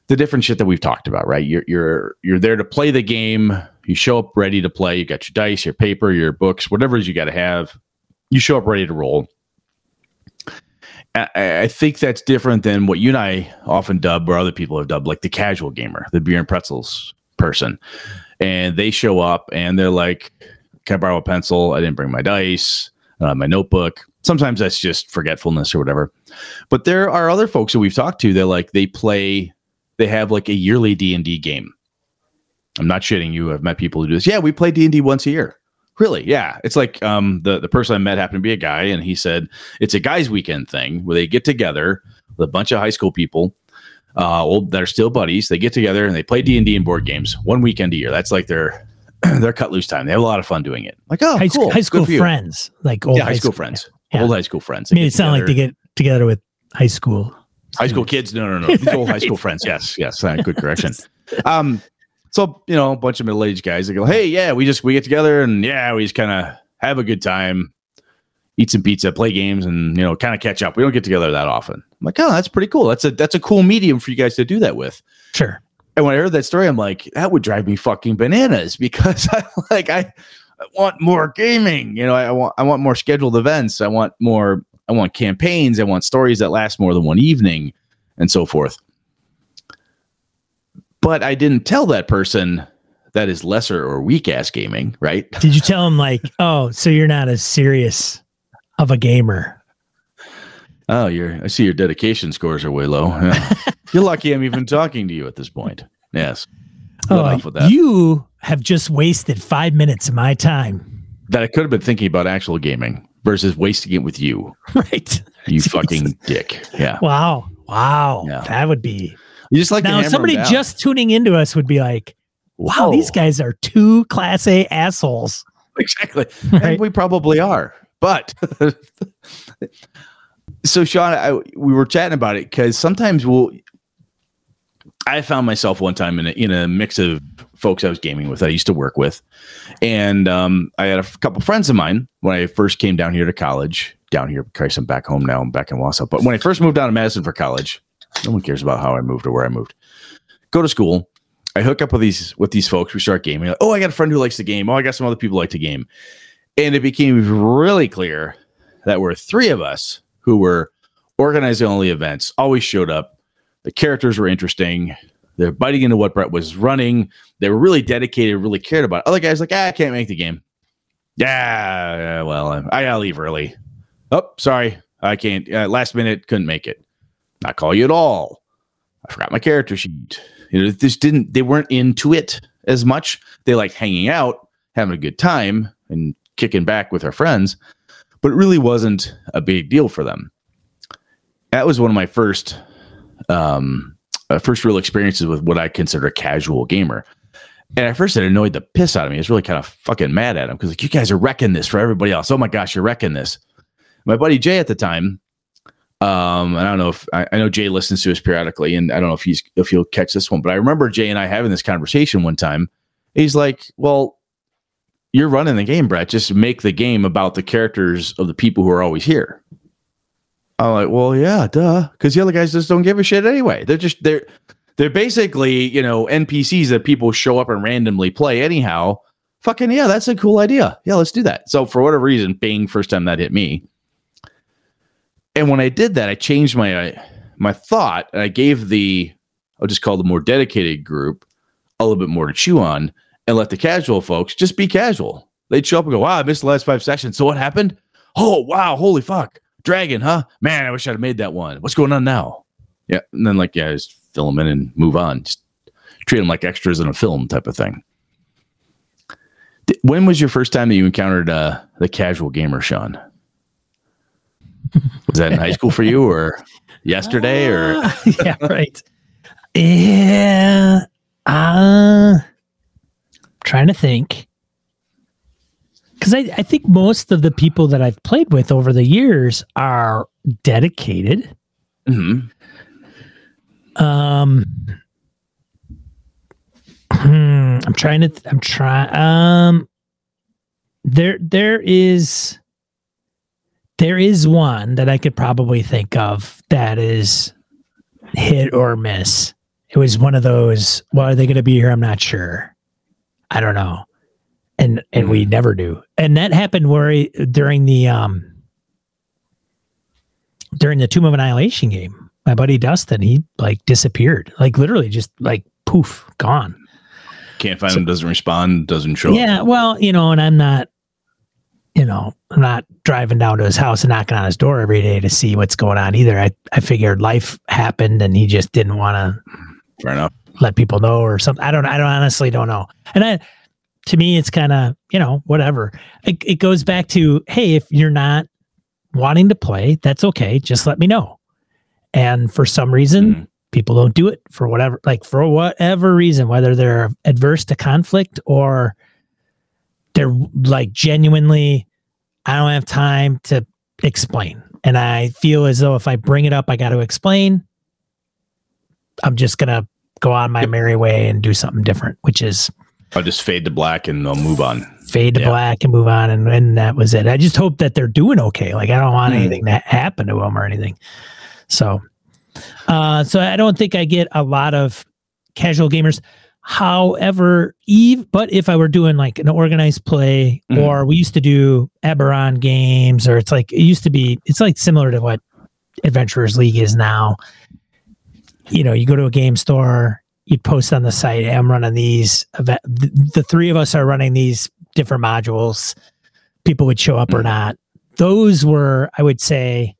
the different shit that we've talked about. Right. You're you're you're there to play the game. You show up ready to play. You got your dice, your paper, your books, whatever it is you got to have. You show up ready to roll. I, think that's different than what you and I often dub, or other people have dubbed, like the casual gamer, the beer and pretzels person. And they show up and they're like, "Can I borrow a pencil? I didn't bring my dice, uh, my notebook." Sometimes that's just forgetfulness or whatever. But there are other folks that we've talked to. They're like they play, they have like a yearly D and D game. I'm not shitting you. I've met people who do this. Yeah, we play D and D once a year. Really? Yeah. It's like um, the the person I met happened to be a guy, and he said it's a guys' weekend thing where they get together with a bunch of high school people, uh, that are still buddies. They get together and they play D and D and board games one weekend a year. That's like their [CLEARS THROAT] their cut loose time. They have a lot of fun doing it. Like oh, high, cool. school, high school friends, like old yeah, high school friends, Yeah. old high school friends. I mean, it sounded like they get together with high school. high school kids. No, no, no. [LAUGHS] These old high school friends. Yes, yes. Uh, good [LAUGHS] correction. Um, so you know, a bunch of middle aged guys. They go, hey, yeah, we just we get together and yeah, we just kind of have a good time, eat some pizza, play games, and you know, kind of catch up. We don't get together that often. I'm like, oh, that's pretty cool. That's a that's a cool medium for you guys to do that with. Sure. And when I heard that story, I'm like, that would drive me fucking bananas [LAUGHS] because I like I I want more gaming. You know, I, I want I want more scheduled events. I want more. I want campaigns. I want stories that last more than one evening, and so forth. But I didn't tell that person that is lesser or weak ass gaming, right? [LAUGHS] Did you tell him like, oh, so you're not as serious of a gamer? Oh, you're. I see your dedication scores are way low. Yeah. [LAUGHS] you're lucky I'm even talking to you at this point. Yes. Oh, Enough with that. You have just wasted five minutes of my time. That I could have been thinking about actual gaming versus wasting it with you. [LAUGHS] Right. You fucking dick. Yeah. Wow. Wow. Yeah. That would be. You just like now. Somebody just tuning into us would be like, "Wow, Whoa. these guys are two class A assholes." [LAUGHS] Exactly. Right? [LAUGHS] And we probably are, but. [LAUGHS] so Sean, I, we were chatting about it because sometimes we'll I found myself one time in a, in a mix of folks I was gaming with, I used to work with. And um, I had a f- couple friends of mine when I first came down here to college. Down here, Christ, I'm back home now. I'm back in Wausau. But when I first moved down to Madison for college, no one cares about how I moved or where I moved. Go to school. I hook up with these with these folks. We start gaming. Like, oh, I got a friend who likes the game. Oh, I got some other people like to game. And it became really clear that we're three of us who were organizing only events, always showed up the characters were interesting. They're biting into what Brett was running. They were really dedicated, really cared about. It. Other guys like, ah, I can't make the game. Yeah, well, I gotta leave early. Oh, sorry, I can't. Uh, last minute, couldn't make it. Not call you at all. I forgot my character sheet. You know, this didn't. They weren't into it as much. They like hanging out, having a good time, and kicking back with our friends. But it really wasn't a big deal for them. That was one of my first um, uh, first real experiences with what I consider a casual gamer. And at first, it annoyed the piss out of me. I was really kind of fucking mad at him because like you guys are wrecking this for everybody else. Oh my gosh, you're wrecking this. My buddy Jay at the time, um, I don't know if I, I, know Jay listens to us periodically, and I don't know if he's if he'll catch this one, but I remember Jay and I having this conversation one time. He's like, "Well, you're running the game, Brett. Just make the game about the characters of the people who are always here." I'm like, well, yeah, duh, because the other guys just don't give a shit anyway. They're just they're they're basically you know NPCs that people show up and randomly play anyhow. Fucking yeah, that's a cool idea. Yeah, let's do that. So for whatever reason, Bing first time that hit me, and when I did that, I changed my my thought and I gave the I'll just call the more dedicated group a little bit more to chew on and let the casual folks just be casual. They'd show up and go, "Wow, I missed the last five sessions. So what happened? Oh, wow, holy fuck! Dragon, huh? Man, I wish I'd have made that one. What's going on now? Yeah. And then, like, yeah, just fill them in and move on. Just treat them like extras in a film type of thing. When was your first time that you encountered uh, the casual gamer, Sean? Was that in high school for you or yesterday or? Uh, [LAUGHS] yeah, [LAUGHS] right. Yeah. Uh, trying to think because I, I think most of the people that I've played with over the years are dedicated. Mm-hmm. Um, hmm, I'm trying to. I'm trying. Um, there, there is, there is one that I could probably think of that is hit or miss. It was one of those. Well, are they going to be here? I'm not sure. I don't know and and we mm-hmm. never do. And that happened where he, during the um during the Tomb of Annihilation game, my buddy Dustin, he like disappeared, like literally just like poof, gone. Can't find so, him, doesn't respond, doesn't show. Yeah, up. Yeah, well, you know, and I'm not, you know, I'm not driving down to his house and knocking on his door every day to see what's going on either. I I figured life happened and he just didn't want to. Fair enough. Let people know or something. I don't. I don't honestly don't know. And I to me, it's kind of, you know, whatever. It, it goes back to, hey, if you're not wanting to play, that's okay. Just let me know. And for some reason, mm-hmm. people don't do it for whatever, like for whatever reason, whether they're adverse to conflict or they're like genuinely, I don't have time to explain. And I feel as though if I bring it up, I got to explain. I'm just going to go on my merry way and do something different, which is I'll just fade to black and I'll move on. Fade to yeah. black and move on, and, and that was it. I just hope that they're doing okay. Like I don't want mm. anything to happen to them or anything. So, uh, so I don't think I get a lot of casual gamers. However, Eve, but if I were doing like an organized play, Mhm. or we used to do Eberron games, or it's like it used to be, it's like similar to what Adventurers League is now. You know, you go to a game store, you post on the site, hey, I'm running these. Event, the, the three of us are running these different modules. People would show up or Mhm. not. Those were, I would say,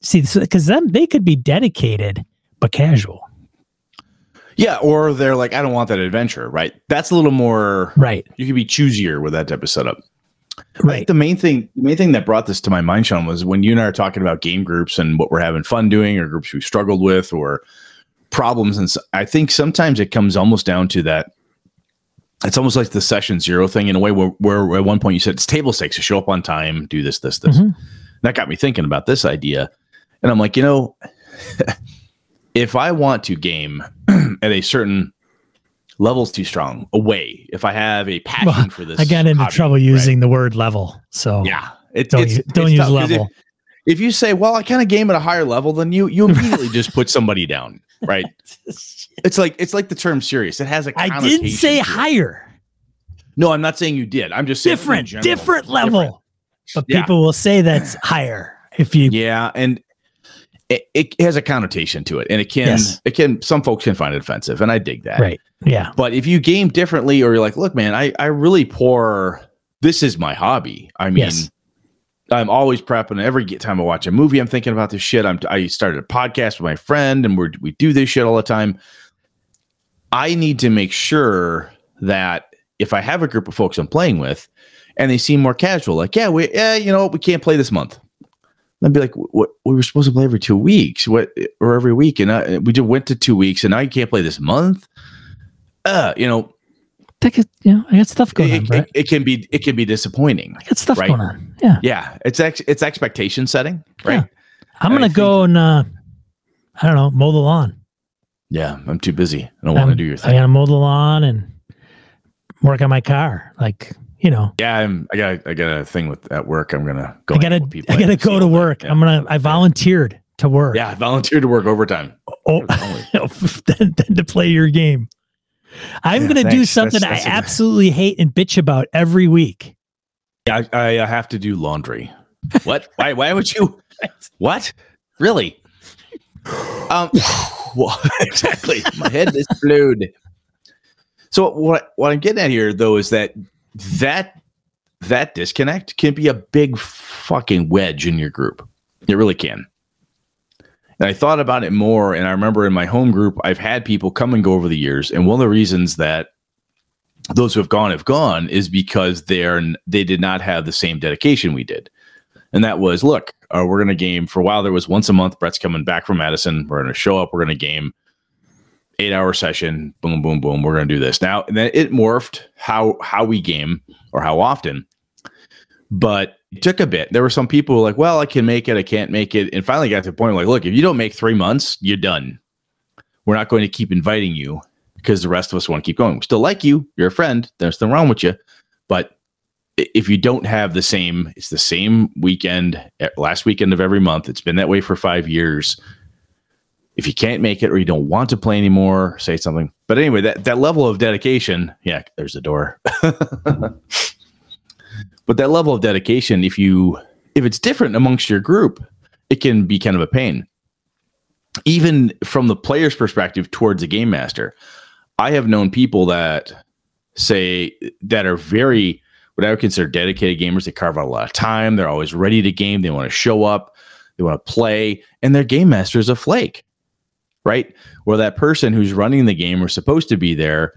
see, because then they could be dedicated but casual, Yeah, or they're like, I don't want that adventure, right? That's a little more. right? You can be choosier with that type of setup. Right. the main thing, the main thing that brought this to my mind, Sean, was when you and I are talking about game groups and what we're having fun doing, or groups we struggled with, or problems. And so I think sometimes it comes almost down to that. It's almost like the session zero thing in a way where, where at one point you said it's table stakes. You show up on time, do this, this, this. Mhm. That got me thinking about this idea, and I'm like, you know, [LAUGHS] if I want to game [CLEARS THROAT] at a certain level's too strong away, if I have a passion Well, for this, I got into hobby, trouble right? using the word level. So Yeah, it, don't, it's, don't it's use tough, level. If, if you say, "Well, I kind of game at a higher level than you," you immediately [LAUGHS] just put somebody down, right? [LAUGHS] It's like it's like the term serious. It has a I didn't say higher, No, I'm not saying you did. I'm just saying different, general. different level. Different. But Yeah. people will say that's [CLEARS THROAT] higher if you. Yeah, and it, it has a connotation to it, and it can Yes. it can some folks can find it offensive, and I dig that. Right. Yeah. But if you game differently, or you're like, look, man, I, I really pour. This is my hobby. I mean, Yes. I'm always prepping. Every time I watch a movie, I'm thinking about this shit. I'm I started a podcast with my friend, and we we do this shit all the time. I need to make sure that if I have a group of folks I'm playing with, and they seem more casual, like, yeah, we, yeah, you know, what, we can't play this month. I'd be like, what? We were supposed to play every two weeks, what, or every week, and I, we just went to two weeks, and now you can't play this month. Uh, you know, I got, you know, I got stuff going on, it, Brett. it, it can be it can be disappointing. I got stuff right. going on. Yeah. Yeah, it's ex, it's expectation setting, right? I'm gonna go and uh, I don't know, mow the lawn. Yeah, I'm too busy. I don't want to do your thing. I gotta mow the lawn and work on my car. Like you know, yeah, I'm, I got I got a thing with at work. I'm gonna go. I gotta people I gotta go to work. I'm gonna. I volunteered to work. Yeah, I volunteered to work overtime. Oh, [LAUGHS] then, then to play your game. I'm Yeah, gonna do something That's- that's I a- absolutely hate and bitch about every week. Yeah, I, I have to do laundry. What? [LAUGHS] why? Why would you? What? Really? Um. [SIGHS] [LAUGHS] Well, exactly. My head is explode. So what? What I'm getting at here, though, is that that that disconnect can be a big fucking wedge in your group. It really can. And I thought about it more, and I remember in my home group, I've had people come and go over the years, and one of the reasons that those who have gone have gone is because they're they did not have the same dedication we did, and that was look, uh, we're to game for a while. There was once a month. Brett's coming back from Madison. We're to show up. We're to game eight hour session. Boom, boom, boom. We're going to do this now. And then it morphed how how we game or how often, but it took a bit. There were some people were like, well, I can make it. I can't make it. And finally got to the point like, look, if you don't make three months, you're done. We're not going to keep inviting you because the rest of us want to keep going. We still like you. You're a friend. There's nothing wrong with you. But if you don't have the same, it's the same weekend, eh, last weekend of every month. It's been that way for five years. If you can't make it or you don't want to play anymore, say something. But anyway, that, that level of dedication, yeah, there's the door. [LAUGHS] but that level of dedication, if you if it's different amongst your group, it can be kind of a pain. Even from the player's perspective towards a game master, I have known people that say that are very what I would consider dedicated gamers. They carve out a lot of time. They're always ready to game. They want to show up. They want to play, and their game master is a flake, right? Where that person who's running the game or supposed to be there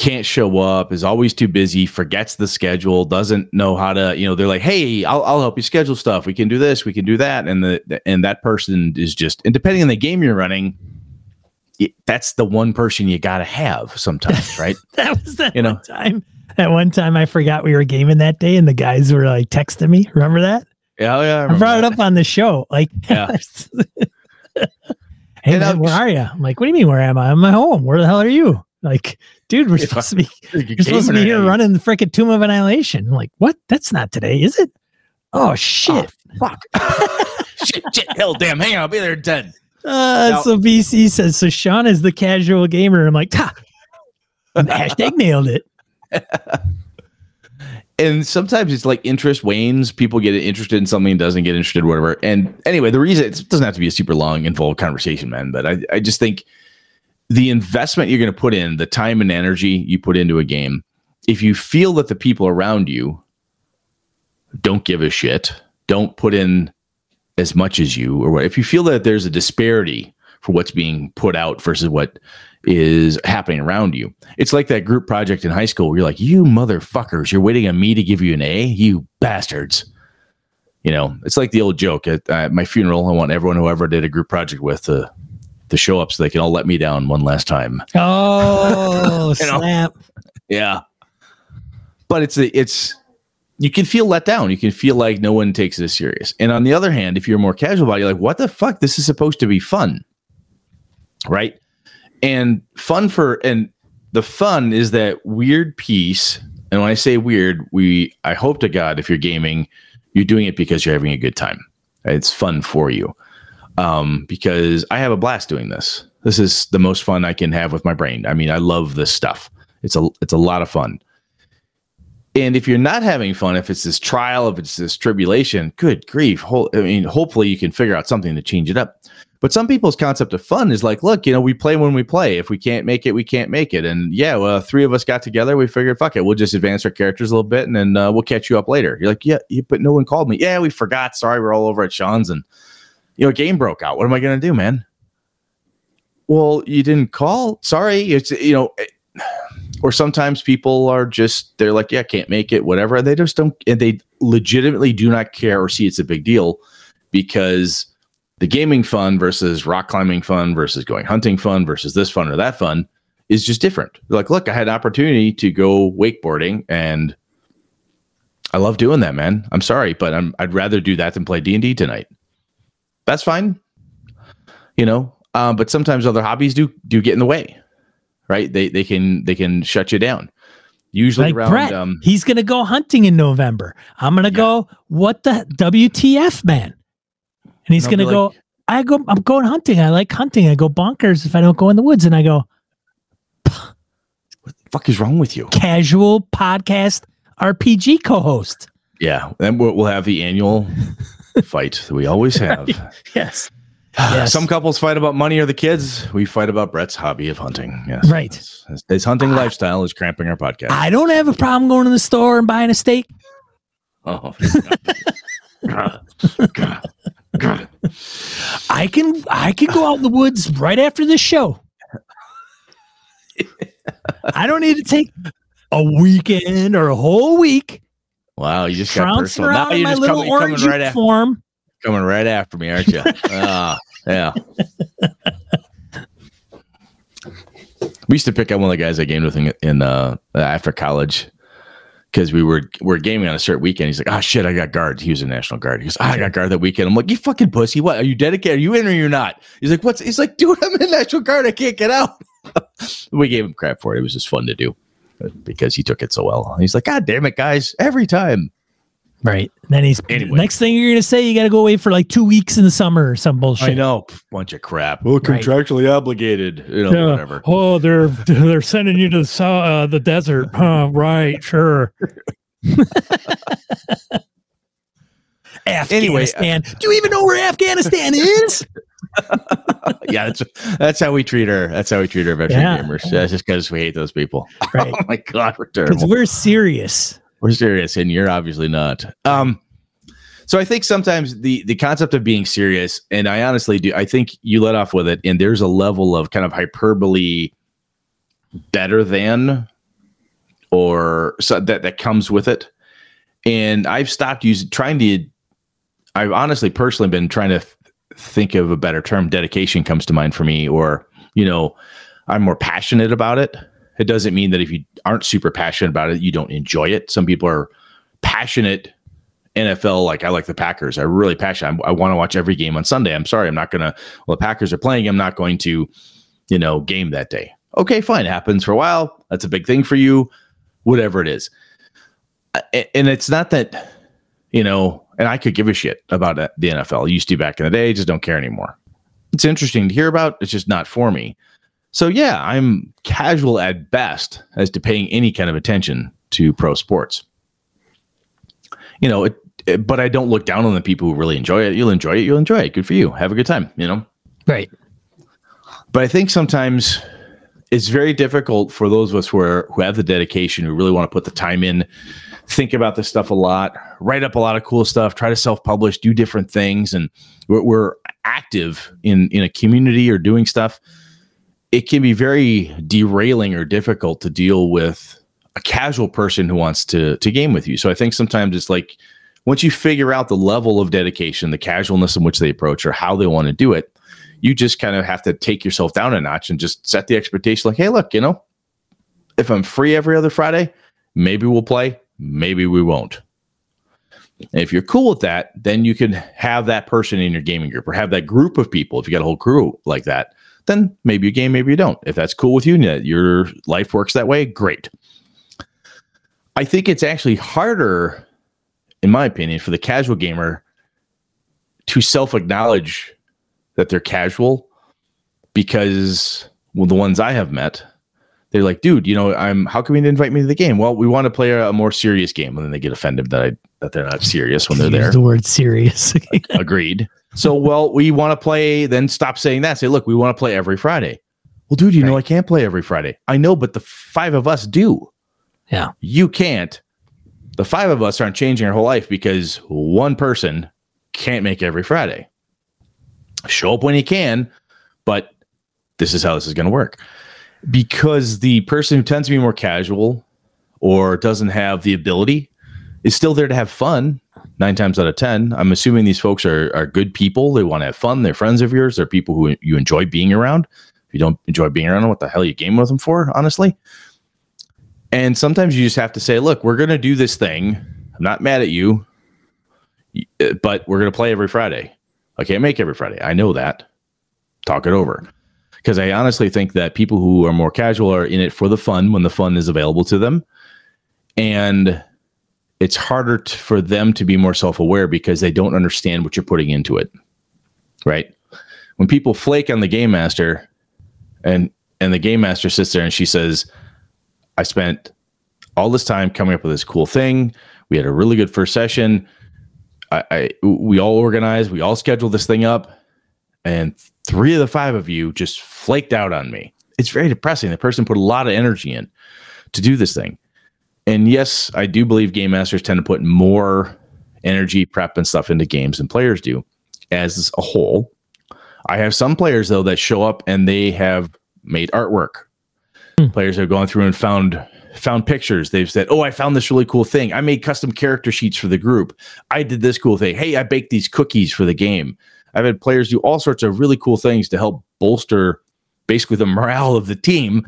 can't show up, is always too busy, forgets the schedule, doesn't know how to, you know, they're like, hey, I'll, I'll help you schedule stuff. We can do this, we can do that, and the and that person is just, and depending on the game you're running, it, that's the one person you got to have sometimes, [LAUGHS] right? That was that You know. one time. That one time I forgot we were gaming that day and the guys were like texting me. Remember that? Yeah, oh, yeah. I brought it up on the show. Like, Yeah. [LAUGHS] [LAUGHS] hey, man, where are you? I'm like, what do you mean, where am I? I'm at home. Where the hell are you? Like, dude, we're supposed to be [LAUGHS] You're you're supposed to be here running the freaking Tomb of Annihilation. I'm like, what? That's not today, is it? Oh shit. Fuck. [LAUGHS] shit, shit, hell, damn. Hang on, I'll be there in 10. Uh, Now- so BC says, so Sean is the casual gamer. I'm like, ha, [LAUGHS] Hashtag nailed it. And sometimes it's like interest wanes. People get interested in something, and doesn't get interested, whatever. And anyway, the reason it doesn't have to be a super long, involved conversation, man. But I, I just think the investment you're going to put in, the time and energy you put into a game, if you feel that the people around you don't give a shit, don't put in as much as you, or what, if you feel that there's a disparity for what's being put out versus what is happening around you. It's like that group project in high school where you're like, you motherfuckers, you're waiting on me to give you an A, you bastards. You know, it's like the old joke at uh, my funeral. I want everyone who ever did a group project with to, to show up so they can all let me down one last time. Oh, [LAUGHS] snap. Yeah. But it's it's you can feel let down. You can feel like no one takes this serious. And on the other hand, if you're more casual about it, you're like, what the fuck? This is supposed to be fun. Right? And fun for and the fun is that weird piece. And when I say weird, we I hope to God if you're gaming, you're doing it because you're having a good time. It's fun for you. Um, because I have a blast doing this. This is the most fun I can have with my brain. I mean, I love this stuff. It's a it's a lot of fun. And if you're not having fun, if it's this trial, if it's this tribulation, good grief. I mean, hopefully you can figure out something to change it up. But some people's concept of fun is like, look, you know, we play when we play. If we can't make it, we can't make it. And yeah, well, three of us got together. We figured, fuck it, we'll just advance our characters a little bit, and then uh, we'll catch you up later. You're like, yeah, yeah, but no one called me. Yeah, we forgot. Sorry, we're all over at Sean's, and you know, game broke out. What am I gonna do, man? Well, you didn't call. Sorry, it's you know. It, [SIGHS] or sometimes people are just they're like yeah can't make it whatever they just don't and they legitimately do not care or see it's a big deal because the gaming fun versus rock climbing fun versus going hunting fun versus this fun or that fun is just different like look i had an opportunity to go wakeboarding and i love doing that man i'm sorry but I'm, i'd rather do that than play d&d tonight that's fine you know um, but sometimes other hobbies do do get in the way right? They they can they can shut you down. Usually Like around Brett, um he's gonna go hunting in November. I'm gonna go. What the WTF, man? And he's gonna go. like- I go. I'm going hunting. I like hunting. I go bonkers if I don't go in the woods. And I go what the fuck is wrong with you? casual podcast RPG co-host. Yeah, then we'll, we'll have the annual [LAUGHS] fight that we always have. [LAUGHS] Yes. [SIGHS] Yes. Some couples fight about money or the kids. We fight about Brett's hobby of hunting. Yes, Right. His, his hunting lifestyle is cramping our podcast. I don't have a problem going to the store and buying a steak. oh, [LAUGHS] God. God. God. I can I can go out in the woods right after this show. I don't need to take a weekend or a whole week Wow, you just got personal. Now you're just coming, you're coming right after coming right after me, aren't you? [LAUGHS] Ah, yeah. We used to pick up one of the guys I gamed with in, in uh, after college because we were we're gaming on a certain weekend. He's like, "Oh shit, I got guard." He was a national guard. He goes, "Ah, "I got guard that weekend." I'm like, "You fucking pussy! What are you dedicated? Are you in or you're not?" He's like, "What's?" He's like, "Dude, I'm in national guard. I can't get out." [LAUGHS] we gave him crap for it. It was just fun to do uh, because he took it so well. He's like, "God damn it, guys! Every time." Right. Then he's Anyway. next thing you're gonna say you gotta go away for like two weeks in the summer or some bullshit. I know, bunch of crap. Well, Right. contractually obligated, you know, Yeah. whatever. Oh, they're [LAUGHS] they're sending you to the so- uh, the desert. Huh, right, sure. [LAUGHS] Anyway, uh, Afghanistan. Do you even know where Afghanistan is? [LAUGHS] yeah, that's that's how we treat her. That's how we treat our veteran Yeah. gamers. That's just because we hate those people. Right. Oh my god, we're Because terrible. we're serious. We're serious, and you're obviously not. Um, so I think sometimes the the concept of being serious, and I honestly do, I think you let off with it, and there's a level of kind of hyperbole, better than, or so that that comes with it. And I've stopped using trying to. I've honestly personally been trying to th- think of a better term. Dedication comes to mind for me, or you know, I'm more passionate about it. It doesn't mean that if you aren't super passionate about it, you don't enjoy it. Some people are passionate NFL. Like I like the Packers. I'm really passionate. I, I want to watch every game on Sunday. I'm sorry, I'm not gonna. Well, the Packers are playing. I'm not going to, you know, game that day. Okay, fine. It happens for a while. That's a big thing for you. Whatever it is, and it's not that, you know. And I could give a shit about the NFL. I used to back in the day. Just don't care anymore. It's interesting to hear about. It's just not for me. So yeah, I'm casual at best as to paying any kind of attention to pro sports. You know, it, it, but I don't look down on the people who really enjoy it. You'll enjoy it. You'll enjoy it. Good for you. Have a good time. You know. Right. But I think sometimes it's very difficult for those of us who are who have the dedication, who really want to put the time in, think about this stuff a lot, write up a lot of cool stuff, try to self-publish, do different things, and we're, we're active in in a community or doing stuff. It can be very derailing or difficult to deal with a casual person who wants to to game with you. So I think sometimes it's like once you figure out the level of dedication, the casualness in which they approach, or how they want to do it, you just kind of have to take yourself down a notch and just set the expectation like, hey, look, you know, if I'm free every other Friday, maybe we'll play, maybe we won't. And if you're cool with that, then you can have that person in your gaming group or have that group of people. If you got a whole crew like that, then maybe you game, maybe you don't. If that's cool with you and your life works that way, great. I think it's actually harder, in my opinion, for the casual gamer to self acknowledge that they're casual because well, the ones I have met, they're like, dude, you know, I'm how can we invite me to the game? Well, we want to play a, a more serious game. And then they get offended that I that they're not serious when they're Use there. The word serious. [LAUGHS] Agreed. So, well, we want to play, then stop saying that. Say, look, we want to play every Friday. Well, dude, you know, I can't play every Friday. I know, but the five of us do. yeah. You can't. The five of us aren't changing our whole life because one person can't make every Friday. Show up when you can, but this is how this is going to work. Because the person who tends to be more casual or doesn't have the ability is still there to have fun nine times out of 10. I'm assuming these folks are, are good people. They want to have fun. They're friends of yours. They're people who you enjoy being around. If you don't enjoy being around them, what the hell are you game with them for, honestly? And sometimes you just have to say, look, we're going to do this thing. I'm not mad at you, but we're going to play every Friday. I can't make every Friday. I know that. Talk it over. Because I honestly think that people who are more casual are in it for the fun when the fun is available to them. And it's harder t- for them to be more self aware because they don't understand what you're putting into it. Right. When people flake on the game master and and the game master sits there and she says, I spent all this time coming up with this cool thing. We had a really good first session. I, I we all organized, we all scheduled this thing up, and three of the five of you just flaked out on me. It's very depressing. The person put a lot of energy in to do this thing. And yes, I do believe game masters tend to put more energy, prep, and stuff into games than players do as a whole. I have some players though that show up and they have made artwork. Hmm. Players have gone through and found found pictures. They've said, "Oh, I found this really cool thing. I made custom character sheets for the group. I did this cool thing. Hey, I baked these cookies for the game." I've had players do all sorts of really cool things to help bolster basically the morale of the team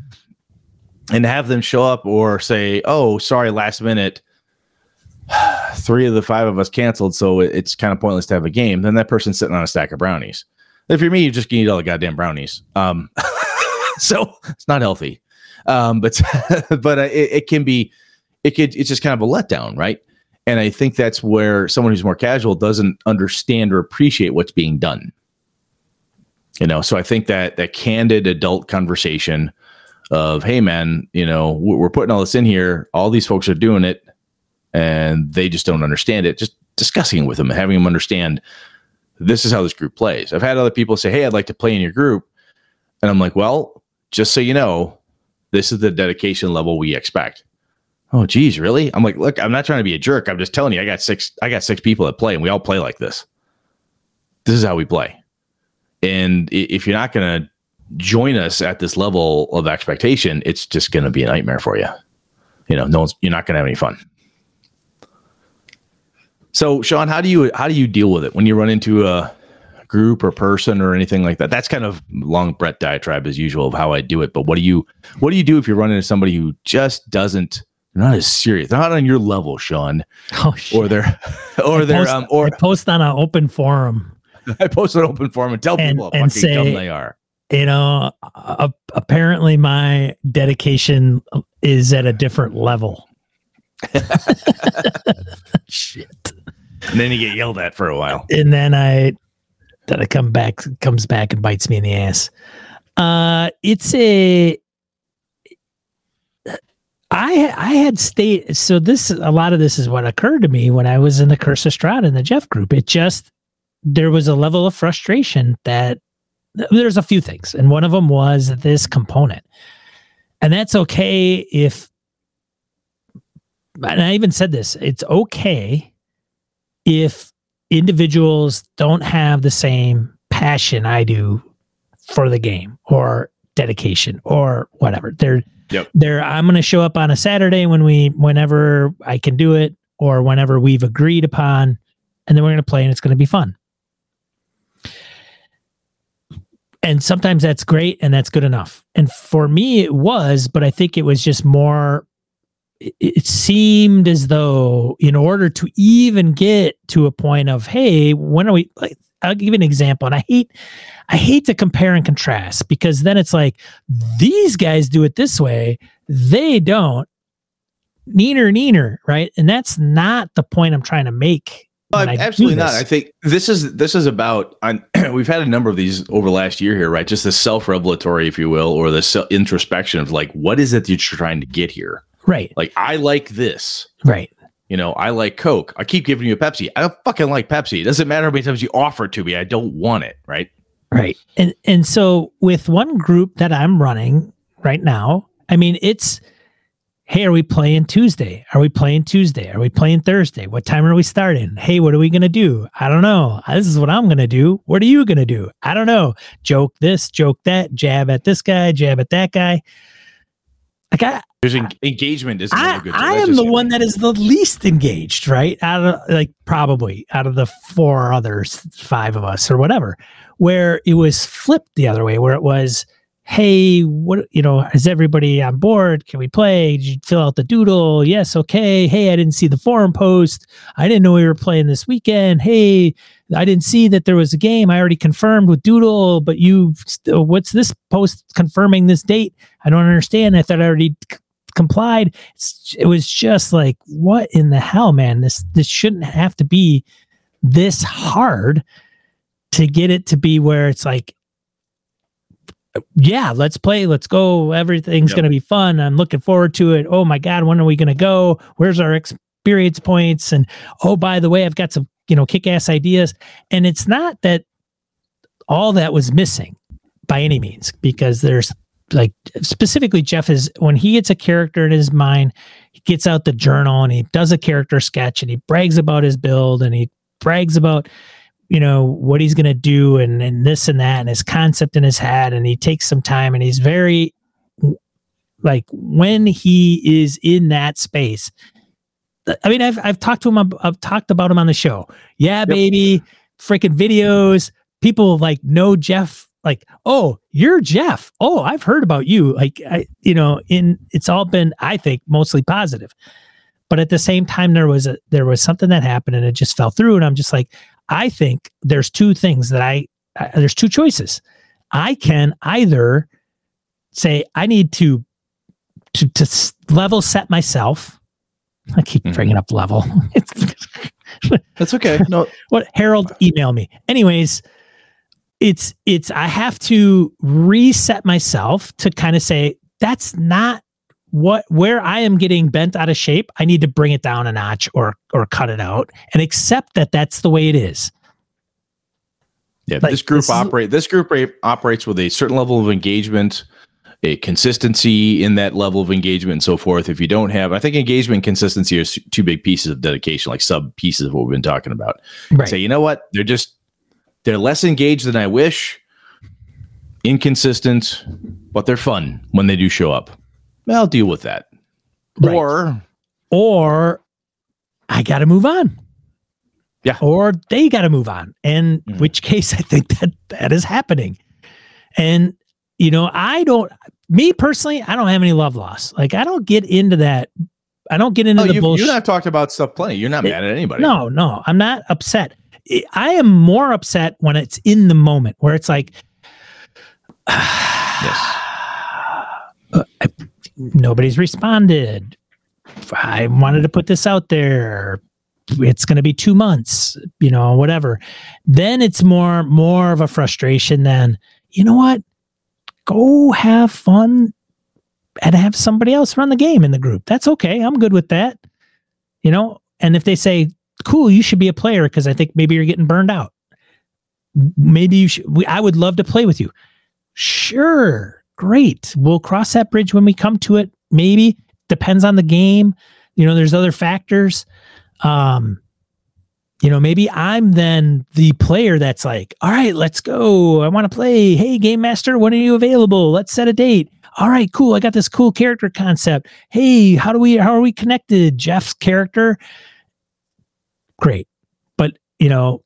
and have them show up or say, "Oh, sorry, last minute, [SIGHS] three of the five of us canceled, so it's kind of pointless to have a game." Then that person's sitting on a stack of brownies. If you're me, you just eat all the goddamn brownies. Um, [LAUGHS] so it's not healthy. Um, but [LAUGHS] but uh, it, it can be, it could it's just kind of a letdown, right? And I think that's where someone who's more casual doesn't understand or appreciate what's being done. You know, so I think that that candid adult conversation of, hey man, you know, we're putting all this in here, all these folks are doing it, and they just don't understand it. Just discussing it with them and having them understand this is how this group plays. I've had other people say, Hey, I'd like to play in your group. And I'm like, Well, just so you know, this is the dedication level we expect. Oh, geez, really? I'm like, look, I'm not trying to be a jerk. I'm just telling you, I got six, I got six people that play, and we all play like this. This is how we play. And if you're not going to join us at this level of expectation, it's just going to be a nightmare for you. You know, no one's, you're not going to have any fun. So, Sean, how do you how do you deal with it when you run into a group or person or anything like that? That's kind of long Brett diatribe as usual of how I do it. But what do you what do you do if you're running into somebody who just doesn't they're not as serious, they're not on your level, Sean, Oh shit. [LAUGHS] or they're or they're post, um or I post on an open forum. [LAUGHS] I post an open forum and tell And- people how and fucking dumb they are. You know, uh, apparently my dedication is at a different level. [LAUGHS] Shit. And then you get yelled at for a while. And then I, then I come back, comes back and bites me in the ass. Uh, it's a. I I had state so this a lot of this is what occurred to me when I was in the Curse of Strahd in the Geoff group. It just there was a level of frustration that there's a few things, and one of them was this component, and that's okay if. And I even said this: it's okay if individuals don't have the same passion I do for the game or dedication or whatever. They're Yep. they're I'm going to show up on a Saturday when we whenever I can do it or whenever we've agreed upon and then we're going to play and it's going to be fun. And sometimes that's great and that's good enough. And for me it was, but I think it was just more it, it seemed as though in order to even get to a point of hey, when are we like I'll give you an example, and I hate, I hate to compare and contrast because then it's like these guys do it this way, they don't. Neener, neener, right? And that's not the point I'm trying to make. I absolutely not. I think this is this is about. I'm, [CLEARS THROAT] we've had a number of these over the last year here, right? Just the self-revelatory, if you will, or the self introspection of like, what is it that you're trying to get here? right, Like, I like this. right, You know, I like Coke. I keep giving you a Pepsi. I don't fucking like Pepsi. It doesn't matter how many times you offer it to me. I don't want it. Right. right. And and so with one group that I'm running right now, I mean, it's hey, are we playing Tuesday? Are we playing Tuesday? Are we playing Thursday? What time are we starting? Hey, what are we gonna do? I don't know. This is what I'm gonna do. What are you gonna do? I don't know. Joke this, joke that, jab at this guy, jab at that guy. Like I, There's en- engagement. Is I, good. I am the one that is the least engaged, right? Out of like probably out of the four others, five of us or whatever, where it was flipped the other way, where it was, hey, what you know, is everybody on board? Can we play? Did you fill out the doodle? Yes, okay. Hey, I didn't see the forum post. I didn't know we were playing this weekend. Hey, I didn't see that there was a game. I already confirmed with Doodle, but you, uh, what's this post confirming this date? I don't understand. I thought I already c- complied. It's, it was just like, what in the hell, man? This this shouldn't have to be this hard to get it to be where it's like, yeah, let's play, let's go. Everything's Yep. gonna be fun. I'm looking forward to it. Oh my god, when are we gonna go? Where's our experience points? And oh, by the way, I've got some you know kick-ass ideas. And it's not that all that was missing by any means, because there's like specifically Geoff is when he gets a character in his mind, he gets out the journal and he does a character sketch and he brags about his build and he brags about you know what he's going to do and and this and that and his concept in his head and he takes some time and he's very like when he is in that space I mean I've I've talked to him I've, I've talked about him on the show. Yeah baby freaking videos. People like know Geoff like oh you're Geoff. Oh I've heard about you. Like I you know in it's all been I think mostly positive. But at the same time there was a there was something that happened and it just fell through and I'm just like I think there's two things that I, I there's two choices I can either say I need to to to level set myself I keep Mhm. bringing up level [LAUGHS] That's okay. No, [LAUGHS] what Harold email me. Anyways, it's it's I have to reset myself to kind of say that's not what where I am getting bent out of shape. I need to bring it down a notch or or cut it out and accept that that's the way it is. Yeah, Like, this group this is- operate. This group operates with a certain level of engagement, a consistency in that level of engagement, and so forth. If you don't have, I think engagement and consistency are two big pieces of dedication, like sub pieces of what we've been talking about. Right. Say, you know what? They're just they're less engaged than I wish, inconsistent, but they're fun when they do show up. I'll deal with that. Right. Or or I got to move on. Yeah. Or they got to move on. In Mhm. which case, [LAUGHS] I think that that is happening. And, you know, I don't, me personally, I don't have any love loss. Like, I don't get into that. I don't get into oh, the bullshit. you've not talked about stuff plenty. You're not It- mad at anybody. No, no, I'm not upset. I- I am more upset when it's in the moment where it's like, [SIGHS] Yes. Uh, [SIGHS] I- nobody's responded. I wanted to put this out there. It's going to be two months, you know, whatever. Then it's more more of a frustration than you know what. go have fun and have somebody else run the game in the group. That's okay. I'm good with that. You know, and if they say, cool, you should be a player because I think maybe you're getting burned out. Maybe you should, we, I would love to play with you. Sure. Great. We'll cross that bridge when we come to it. Maybe depends on the game. You know, there's other factors. Um, you know, maybe I'm then the player that's like, all right, let's go. I want to play. Hey, game master, when are you available? Let's set a date. All right, cool. I got this cool character concept. Hey, how do we how are we connected? Geoff's character. Great. But, you know,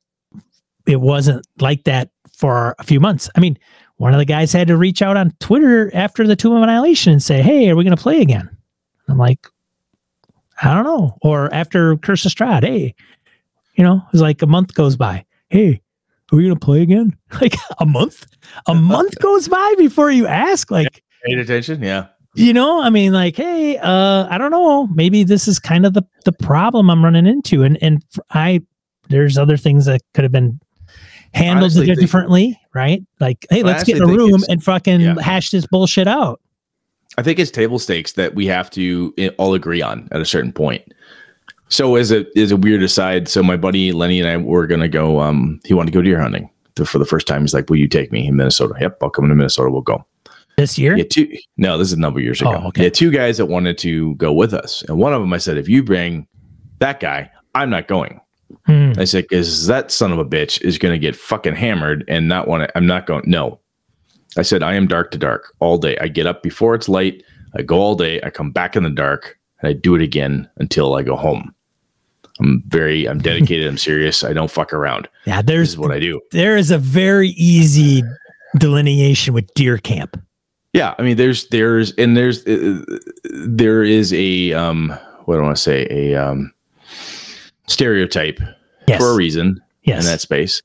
it wasn't like that for a few months. I mean, one of the guys had to reach out on Twitter after the Tomb of Annihilation and say, Hey, are we going to play again? I'm like, I don't know. Or after Curse of Strahd, hey, you know, it's like a month goes by. Hey, are we gonna play again? [LAUGHS] Like a month? A month [LAUGHS] goes by before you ask. Like Paid attention, yeah. you know, I mean, like, hey, uh, I don't know. Maybe this is kind of the the problem I'm running into, and and I, there's other things that could have been Honestly, think- differently, right? Like, hey, let's get in a room and fucking yeah. hash this bullshit out. I think it's table stakes that we have to eh, all agree on at a certain point. So as a as a weird aside, so my buddy Lenny and I were gonna go. Um, he wanted to go deer hunting to, for the first time. He's like, "Will you take me in Minnesota?" Yep, I'll come to Minnesota. We'll go. This year, Yeah, two. No, this is a number of years ago. Oh, okay. Yeah, two guys that wanted to go with us, and one of them I said, "If you bring that guy, I'm not going." Hmm. I said, "Because that son of a bitch is going to get fucking hammered and not want to." I'm not going. No, I said, "I am dark to dark all day. I get up before it's light. I go all day. I come back in the dark, and I do it again until I go home." I'm very, I'm dedicated. I'm serious. I don't fuck around. yeah, This there's is what I do. there is a very easy delineation with deer camp. Yeah, I mean, there's there's and there's uh, there is a um what do I want to say a um stereotype Yes. for a reason yes. in that space.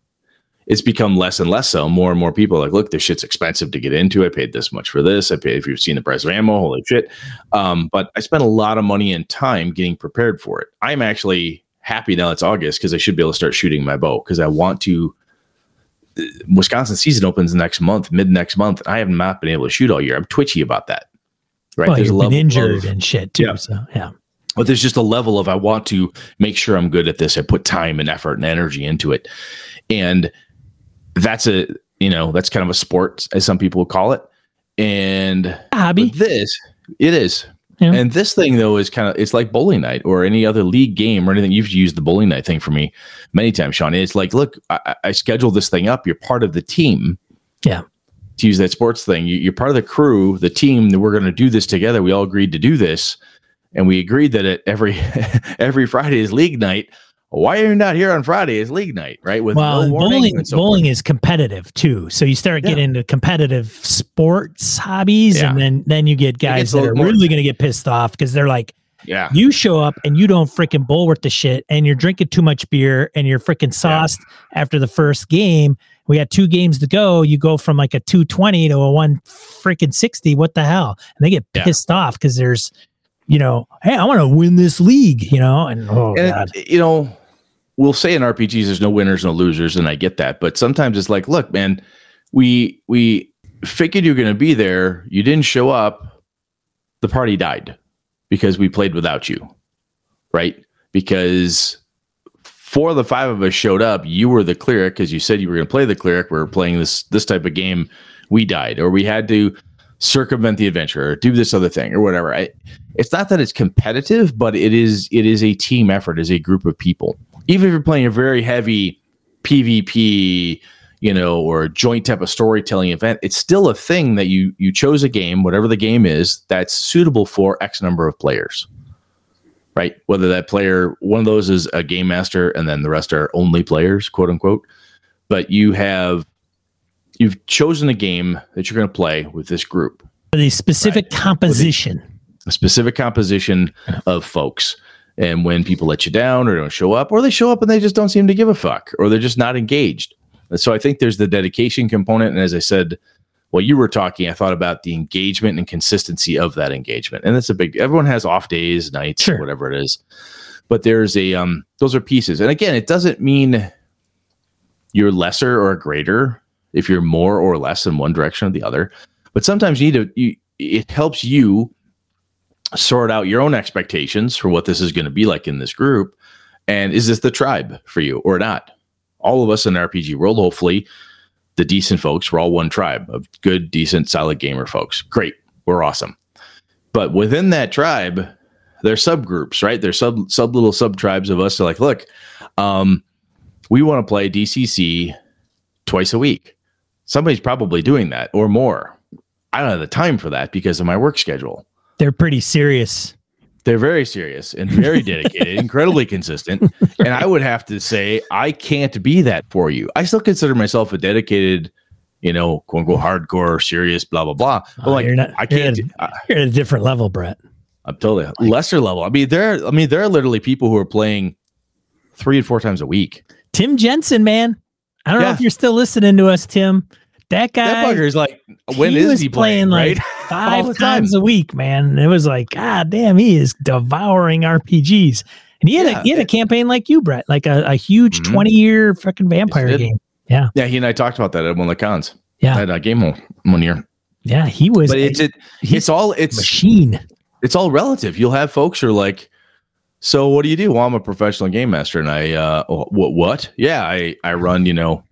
It's become less and less so. More and more people are like, look, this shit's expensive to get into. I paid this much for this. I paid if you've seen the price of ammo, holy shit. Um, but I spent a lot of money and time getting prepared for it. I'm actually happy now it's August because I should be able to start shooting my bow because I want to. uh, Wisconsin season opens next month, mid next month. I have not been able to shoot all year. I'm twitchy about that. Right. well, There's you've been injured of- and shit too. Yeah. So yeah. But there's just a level of I want to make sure I'm good at this. I put time and effort and energy into it. And that's a, you know, that's kind of a sport, as some people would call it. And Hobby. this, it is. Yeah. And this thing though is kind of it's like bowling night or any other league game or anything. You've used the bowling night thing for me many times, Sean. It's like, look, I, I- I scheduled this thing up. You're part of the team. Yeah. To use that sports thing, you, you're part of the crew, the team that we're going to do this together. We all agreed to do this, and we agreed that at every [LAUGHS] every Friday is league night. Why are you not here on Friday? Is league night, right? With Well, no bowling so bowling is competitive too. So you start Yeah. getting into competitive sports hobbies, and then then you get guys that are more- really going to get pissed off because they're like, yeah, you show up and you don't freaking bowl worth the shit, and you're drinking too much beer, and you're freaking sauced after the first game. We got two games to go. You go from like a 220 to a one freaking 60. What the hell? And they get Yeah. pissed off because there's, you know, hey, I want to win this league, you know, and oh and god, you know, we'll say in RPGs there's no winners, no losers, and I get that. But sometimes it's like, look, man, we we figured you're going to be there. You didn't show up. The party died because we played without you, right? Because four of the five of us showed up. You were the cleric because you said you were going to play the cleric. We're playing this this type of game. We died, or we had to circumvent the adventure, or do this other thing, or whatever. I, it's not that it's competitive, but it is it is a team effort as a group of people. Even if you're playing a very heavy PvP, you know, or a joint type of storytelling event, it's still a thing that you you chose a game, whatever the game is, that's suitable for X number of players. Right? Whether that player one of those is a game master and then the rest are only players, quote unquote. But you have you've chosen a game that you're going to play with this group the specific composition. A specific composition of folks. And when people let you down or don't show up, or they show up and they just don't seem to give a fuck, or they're just not engaged. And so I think there's the dedication component. And as I said, while you were talking, I thought about the engagement and consistency of that engagement. And that's a big everyone has off days, nights, Sure. whatever it is. But there's a um those are pieces. And again, it doesn't mean you're lesser or greater if you're more or less in one direction or the other. But sometimes you need to. You, it helps you sort out your own expectations for what this is going to be like in this group, and is this the tribe for you or not? All of us in the RPG world, hopefully, the decent folks, we're all one tribe of good, decent, solid gamer folks. Great, we're awesome. But within that tribe, there's subgroups, right? There's sub sub little sub tribes of us. Are like, look, um, we want to play DCC twice a week. Somebody's probably doing that or more. I don't have the time for that because of my work schedule. They're pretty serious. They're very serious and very [LAUGHS] dedicated, incredibly consistent. And I would have to say, I can't be that for you. I still consider myself a dedicated, you know, quote unquote hardcore, serious, blah blah blah. But Oh, like, you're not- I you're can't. at- do- I, You're at a different level, Brett. I'm totally lesser level. I mean, there. I mean, there are literally people who are playing three and four times a week. Tim Jensen, man. I don't know if you're still listening to us, Tim. That guy. that bugger's like, when he is he playing? like right? [LAUGHS] five All the time. times a week, man. And it was like, God damn, he is devouring RPGs. And he had Yeah. a he had a campaign like you, Brett, like a, a huge Mhm. 20 year freaking vampire game. Yeah, yeah. he and I talked about that at one of the cons. Yeah. at a game one one year. Yeah, he was But it's it, it's all it's machine. it's all relative. You'll have folks who are like, so what do you do? Well, I'm a professional game master, and I uh, what what? Yeah, I I run you know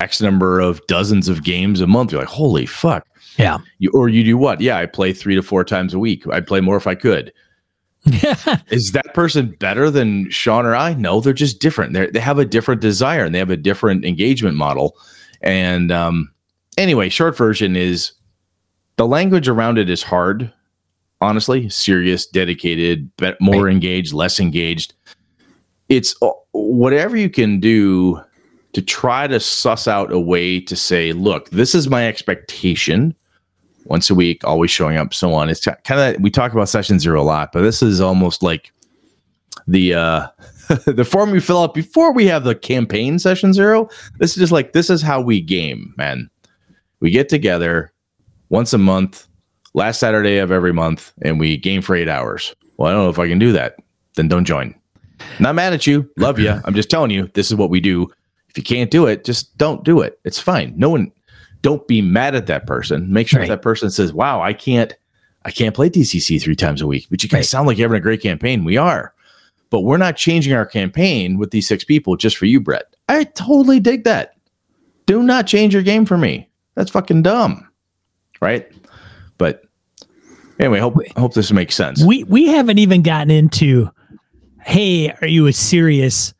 x number of dozens of games a month. You're like, holy fuck. Yeah. You, or you do what? Yeah, I play three to four times a week. I'd play more if I could. Yeah. [LAUGHS] Is that person better than Sean or I? No, they're just different. They they have a different desire and they have a different engagement model. And um, anyway, short version is the language around it is hard. Honestly, serious, dedicated, but more engaged, less engaged. It's uh, whatever you can do to try to suss out a way to say, look, this is my expectation once a week, always showing up, so on. It's kind of we talk about session zero a lot, but this is almost like the uh [LAUGHS] the form we fill out before we have the campaign session zero. This is just like this is how we game, man. We get together once a month, last Saturday of every month, and we game for eight hours. Well, I don't know if I can do that. Then don't join. Not mad at you. Love you. [LAUGHS] I'm just telling you, this is what we do. If you can't do it, just don't do it. It's fine. No one don't be mad at that person. Make sure Right. that person says, "Wow, I can't I can't play DCC 3 times a week." But you guys Right. sound like you're having a great campaign. We are. But we're not changing our campaign with these six people just for you, Brett. I totally dig that. Do not change your game for me. That's fucking dumb. Right? But anyway, hope hope this makes sense. we we haven't even gotten into hey, are you a serious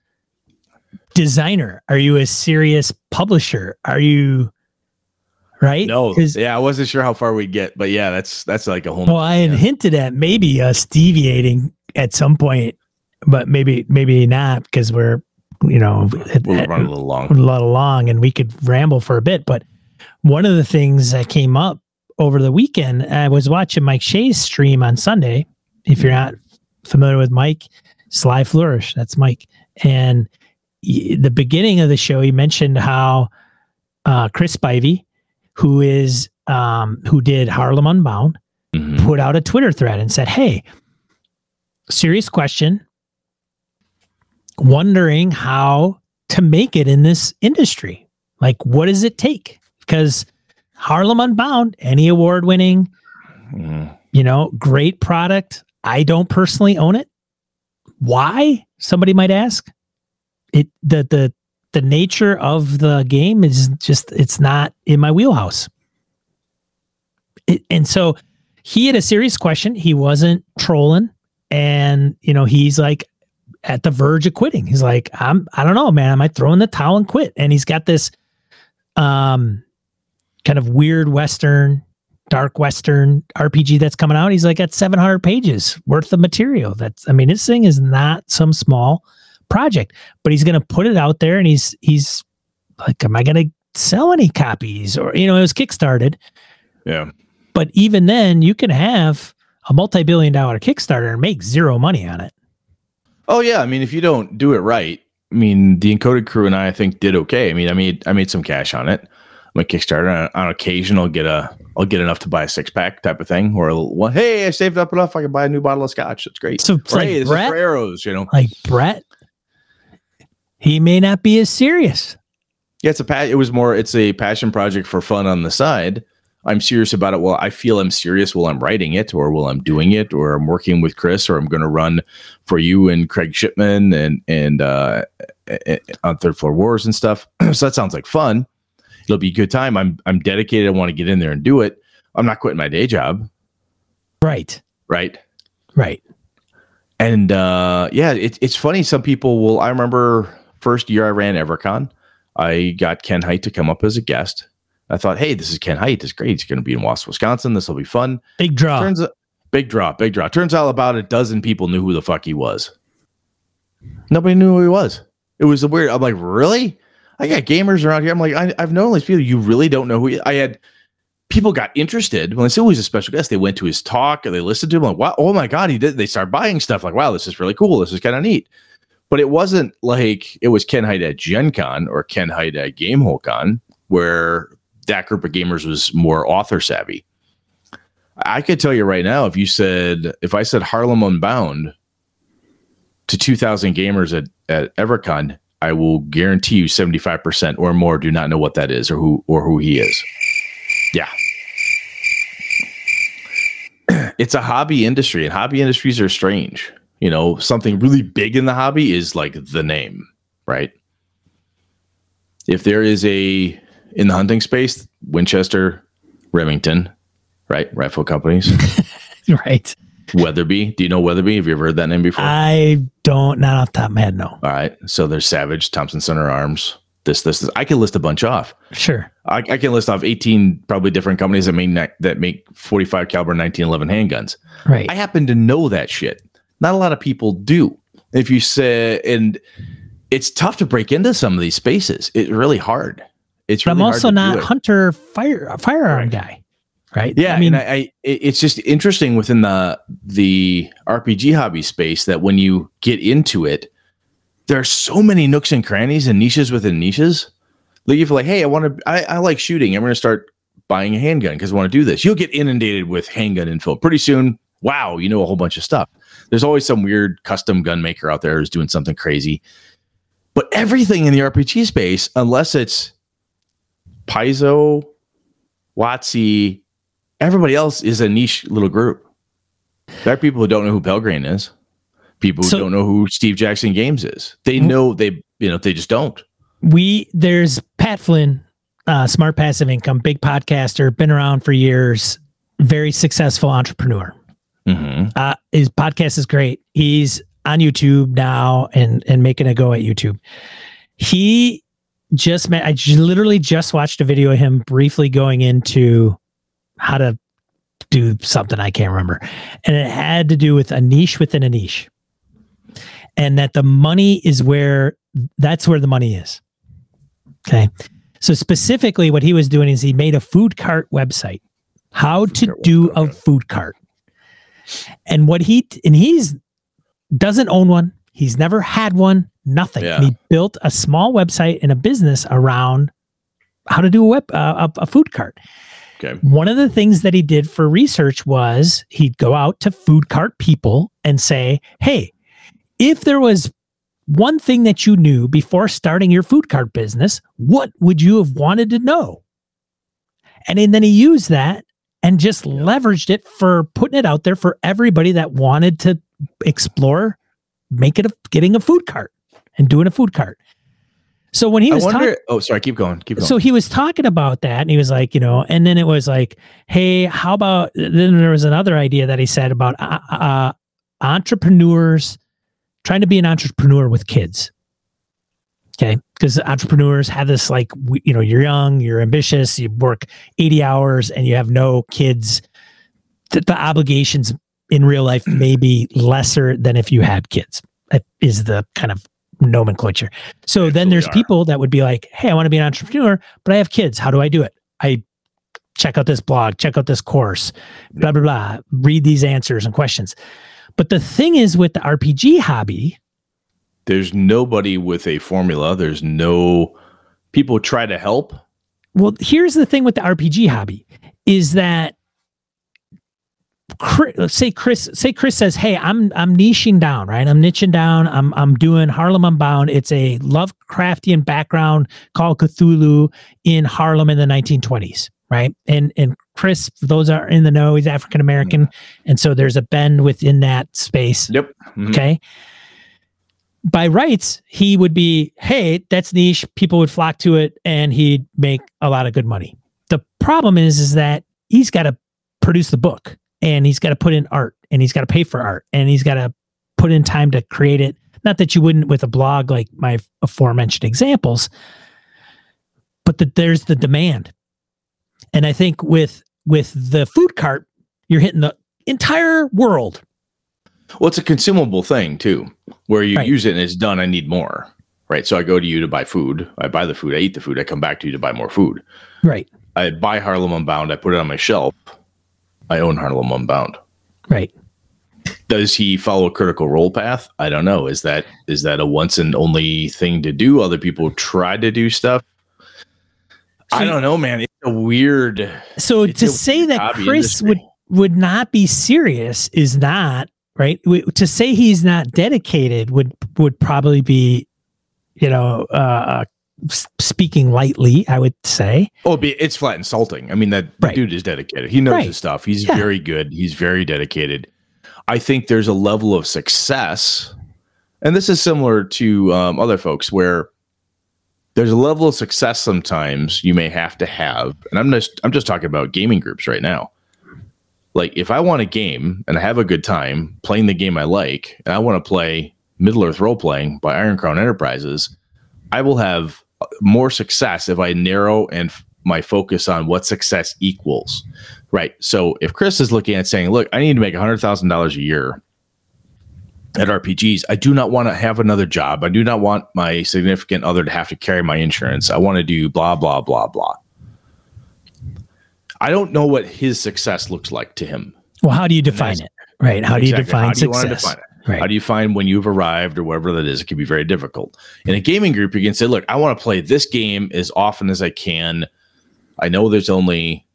designer? Are you a serious publisher? Are you right? No, yeah, I wasn't sure how far we'd get, but yeah, that's that's like a whole Well, I had yeah. hinted at maybe us deviating at some point, but maybe maybe not because we're you know we'll at- run a little long. a lot along and we could ramble for a bit. But one of the things that came up over the weekend, I was watching Mike Shea's stream on Sunday. If you're not familiar with Mike, Sly Flourish, that's Mike. And the beginning of the show, he mentioned how uh, Chris Spivey, who is um, who did Harlem Unbound, Mhm. put out a Twitter thread and said, Hey, serious question. Wondering how to make it in this industry. Like, what does it take? Because Harlem Unbound, any award winning, Mhm. you know, great product. I don't personally own it. Why? Somebody might ask. It the the the nature of the game is just it's not in my wheelhouse. It, and so he had a serious question. He wasn't trolling, and you know he's like at the verge of quitting. He's like, I'm I don't know, man. I might throw in the towel and quit. And he's got this um kind of weird western dark western RPG that's coming out. He's like at 700 pages worth of material. That's I mean, this thing is not some small project, but he's going to put it out there and he's he's like am I going to sell any copies or you know, it was kickstarted, Yeah. but even then you can have a multi-billion dollar Kickstarter and make zero money on it. Oh yeah, I mean, if you don't do it right, I mean, the encoded crew and I, I think, did okay. I mean, I made I made some cash on it. I'm Kickstarter. On, on occasion, I'll get a I'll get enough to buy a six pack type of thing, or a little, well, hey, I saved up enough, I can buy a new bottle of scotch. That's great. So Or, like hey, Brett- arrows. You know, Like Brett, he may not be as serious. yeah, it's a pa- It was more. It's a passion project for fun on the side. I'm serious about it. Well, I feel I'm serious while I'm writing it, or while I'm doing it, or I'm working with Chris, or I'm going to run for you and Craig Shipman and and uh, on Third Floor Wars and stuff. [CLEARS THROAT] so that sounds like fun. It'll be a good time. I'm I'm dedicated. I want to get in there and do it. I'm not quitting my day job. Right. Right. Right. And uh, yeah, it, it's funny. Some people will. I remember first year I ran EverCon, I got Ken Hite to come up as a guest. I thought, hey, this is Ken Hite. This is great. He's going to be in Wausau, Wisconsin. This will be fun. Big draw. Turns big draw, big draw. Turns out about a dozen people knew who the fuck he was. Nobody knew who he was. It was a weird. I'm like, really? I got gamers around here. I'm like, I, have known these people. You really don't know who he, I had. People got interested when I said, "Oh, he's a special guest." They went to his talk and they listened to him. Like, wow, oh my god, he did. They start buying stuff. Like, wow, this is really cool. This is kind of neat. But it wasn't like it was Ken Hite at Gen Con or Ken Hite at Game Hole Con, where that group of gamers was more author savvy. I could tell you right now, if you said, if I said Harlem Unbound to 2,000 gamers at, at EverCon, I will guarantee you 75% or more do not know what that is or who or who he is. Yeah. [CLEARS THROAT] It's a hobby industry and hobby industries are strange. You know, something really big in the hobby is like the name, right? If there is a in the hunting space, Winchester, Remington, right? Rifle companies. [LAUGHS] right. Weatherby. Do you know Weatherby? Have you ever heard that name before? I don't, not off the top of my head, no. All right. So there's Savage, Thompson Center Arms. This, this, this. I can list a bunch off. Sure. I, I can list off 18 probably different companies that make that make 45 caliber 1911 handguns. Right. I happen to know that shit. Not a lot of people do. If you say, and it's tough to break into some of these spaces. It's really hard. It's really I'm also not hunter fire firearm right. guy, right? Yeah, I mean, I, I, it's just interesting within the the RPG hobby space that when you get into it, there are so many nooks and crannies and niches within niches. Like if like, hey, I want to, I, I like shooting. I'm going to start buying a handgun because I want to do this. You'll get inundated with handgun info pretty soon. Wow, you know a whole bunch of stuff. There's always some weird custom gun maker out there who's doing something crazy. But everything in the RPG space, unless it's Paizo, WotC, everybody else is a niche little group. There are people who don't know who Pelgrane is. People who so, don't know who Steve Jackson Games is. They know they, you know, they just don't. We there's Pat Flynn, uh, smart passive income, big podcaster, been around for years, very successful entrepreneur. Mm-hmm. Uh, his podcast is great. He's on YouTube now and and making a go at YouTube. He just met, I literally just watched a video of him briefly going into how to do something I can't remember. And it had to do with a niche within a niche. And that the money is where that's where the money is. Okay. So specifically what he was doing is he made a food cart website. How to do a food cart. And what he and he's doesn't own one. He's never had one nothing. Yeah. And he built a small website and a business around how to do a web uh, a, a food cart. Okay. One of the things that he did for research was he'd go out to food cart people and say, "Hey, if there was one thing that you knew before starting your food cart business, what would you have wanted to know?" And then he used that and just yeah. leveraged it for putting it out there for everybody that wanted to explore make it a, getting a food cart and doing a food cart. So when he was talking, oh, sorry, keep going, keep going. So he was talking about that, and he was like, you know, and then it was like, hey, how about? Then there was another idea that he said about uh, uh, entrepreneurs trying to be an entrepreneur with kids. Okay, because entrepreneurs have this like, you know, you're young, you're ambitious, you work eighty hours, and you have no kids. The, the obligations in real life [CLEARS THROAT] may be lesser than if you had kids. Uh, is the kind of nomenclature. So then there's are. people that would be like, "Hey, I want to be an entrepreneur, but I have kids. How do I do it?" I check out this blog, check out this course, blah blah blah, read these answers and questions. But the thing is with the RPG hobby, there's nobody with a formula. There's no people try to help. Well, here's the thing with the RPG hobby is that Chris, say Chris, say Chris says, "Hey, I'm I'm niching down, right? I'm niching down. I'm I'm doing Harlem Unbound. It's a Lovecraftian background Call of Cthulhu in Harlem in the 1920s, right? And and Chris, those are in the know, he's African American, and so there's a bend within that space. Yep. Mhm. Okay. By rights, he would be, hey, that's niche. People would flock to it, and he'd make a lot of good money. The problem is, is that he's got to produce the book, and he's got to put in art, and he's got to pay for art, and he's got to put in time to create it. Not that you wouldn't with a blog like my aforementioned examples, but that there's the demand, and I think with with the food cart, you're hitting the entire world. Well, it's a consumable thing too, where you Right. use it and it's done. I need more. Right. So I go to you to buy food. I buy the food. I eat the food. I come back to you to buy more food. Right. I buy Harlem Unbound. I put it on my shelf. I own Harlem Unbound. Right. Does he follow a critical role path? I don't know. Is that is that a once and only thing to do? Other people try to do stuff. I don't know, man. It's a weird. So to say that Chris industry. would would not be serious is not right. W- To say he's not dedicated would would probably be, you know, uh, speaking lightly. I would say. Oh, be- it's flat insulting. I mean, that Right. dude is dedicated. He knows Right. his stuff. He's Yeah. very good. He's very dedicated. I think there's a level of success, and this is similar to um, other folks where there's a level of success sometimes you may have to have, and I'm just I'm just talking about gaming groups right now. Like if I want a game and I have a good time playing the game I like, and I want to play Middle Earth role playing by Iron Crown Enterprises, I will have more success if I narrow and f- my focus on what success equals. Right. So if Chris is looking at saying, look, I need to make $100,000 a year at RPGs, I do not want to have another job. I do not want my significant other to have to carry my insurance. I want to do blah, blah, blah, blah. I don't know what his success looks like to him. Well, how do you define it? Right. How do you define How do you success? define it? Right. How do you find when you've arrived or whatever that is? It can be very difficult. In a gaming group, you can say, look, I want to play this game as often as I can. I know there's only,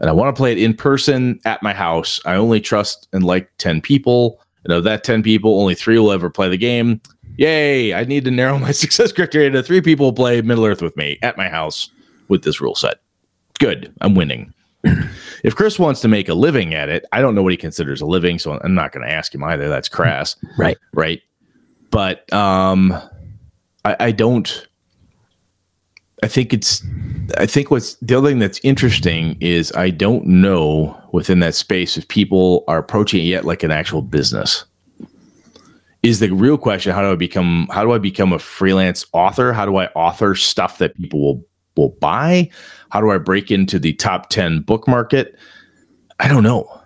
and I want to play it in person at my house. I only trust and like 10 people. And of that 10 people, only three will ever play the game. Yay. I need to narrow [LAUGHS] my success criteria to three people play Middle Earth with me at my house with this rule set. Good. I'm winning. [CLEARS THROAT] if Chris wants to make a living at it, I don't know what he considers a living, so I'm not going to ask him either. That's crass [LAUGHS] right. right? But um, I, I don't. I think it's. I think what's the other thing that's interesting is I don't know within that space if people are approaching it yet like an actual business. Is the real question how do I become how do I become a freelance author? How do I author stuff that people will will buy? How do I break into the top 10 book market? I don't know.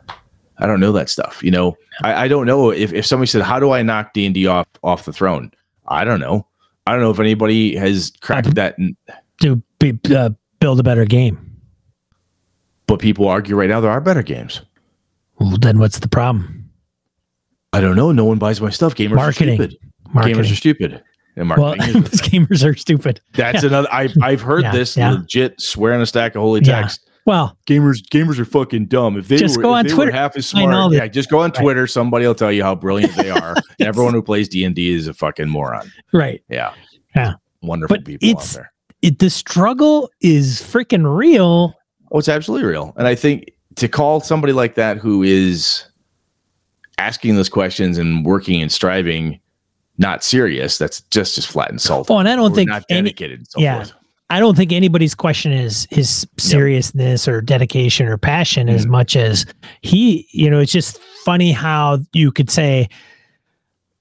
I don't know that stuff. You know, I, I don't know if, if somebody said, how do I knock D and D off, off the throne? I don't know. I don't know if anybody has cracked that, To be, uh, build a better game. but people argue right now there are better games. Well, then what's the problem? I don't know. No one buys my stuff. Gamers Marketing. are stupid. Marketing. Gamers are stupid. And well, marketing [LAUGHS] is, gamers are stupid. that's another. I've I've heard Yeah, this yeah. legit swear on a stack of holy Yeah. text. Well, Gamers gamers are fucking dumb. If they Just were, go on Twitter. half as smart, yeah, just go on Right. Twitter. Somebody will tell you how brilliant they are. [LAUGHS] Everyone who plays D and D is a fucking moron. right. Yeah, Yeah. wonderful But people out it's- there. It, the struggle is freaking real. Oh, it's absolutely real. And I think to call somebody like that who is asking those questions and working and striving not serious, that's just just flat insulting. Oh, and I don't Or think not any, dedicated and so yeah. forth. I don't think anybody's question is his seriousness or dedication or passion as much as he, you know, it's just funny how you could say,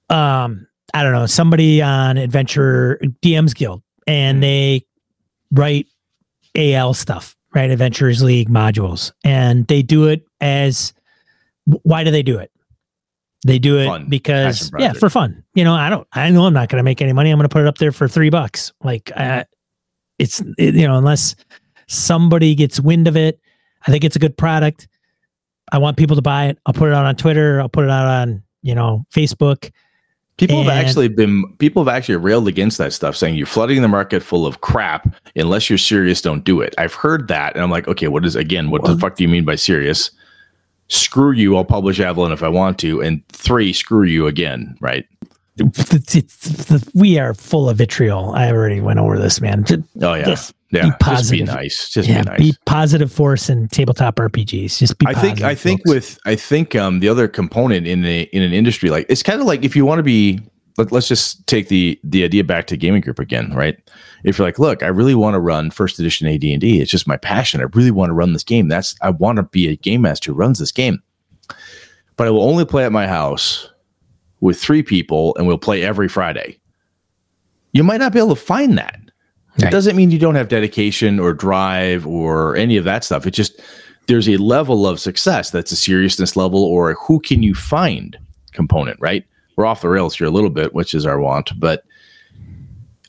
um, I don't know, somebody on Adventure DMs Guild and they write AL stuff, right? Adventurers League modules, and they do it as why do they do it? They do it Fun. because yeah, for fun. You know, I don't. I know I'm not going to make any money. I'm going to put it up there for three bucks. Like, it's it, you know, unless somebody gets wind of it, I think it's a good product. I want people to buy it. I'll put it out on Twitter. I'll put it out on you know Facebook. People have actually been people have actually railed against that stuff, saying you're flooding the market full of crap. Unless you're serious, don't do it. I've heard that, and I'm like, okay, what is again? What the fuck do you mean by serious? Screw you. I'll publish Avalon if I want to, and three, screw you again. Right? It's, it's, it's- we are full of vitriol. I already went over this, man. Oh yeah. This Yeah, just be positive. nice. Just yeah, be nice. be positive force in tabletop RPGs. Just be. I think I think folks. with I think um the other component in a in an industry like it's kind of like if you want to be let, let's just take the the idea back to gaming group again, right? If you're like, look, I really want to run first edition AD&D. It's just my passion. I really want to run this game. That's I want to be a game master who runs this game. But I will only play at my house with three people and we'll play every Friday. You might not be able to find that. It doesn't mean you don't have dedication or drive or any of that stuff. It just there's a level of success that's a seriousness level or a who can you find component, right? We're off the rails here a little bit, which is our want, but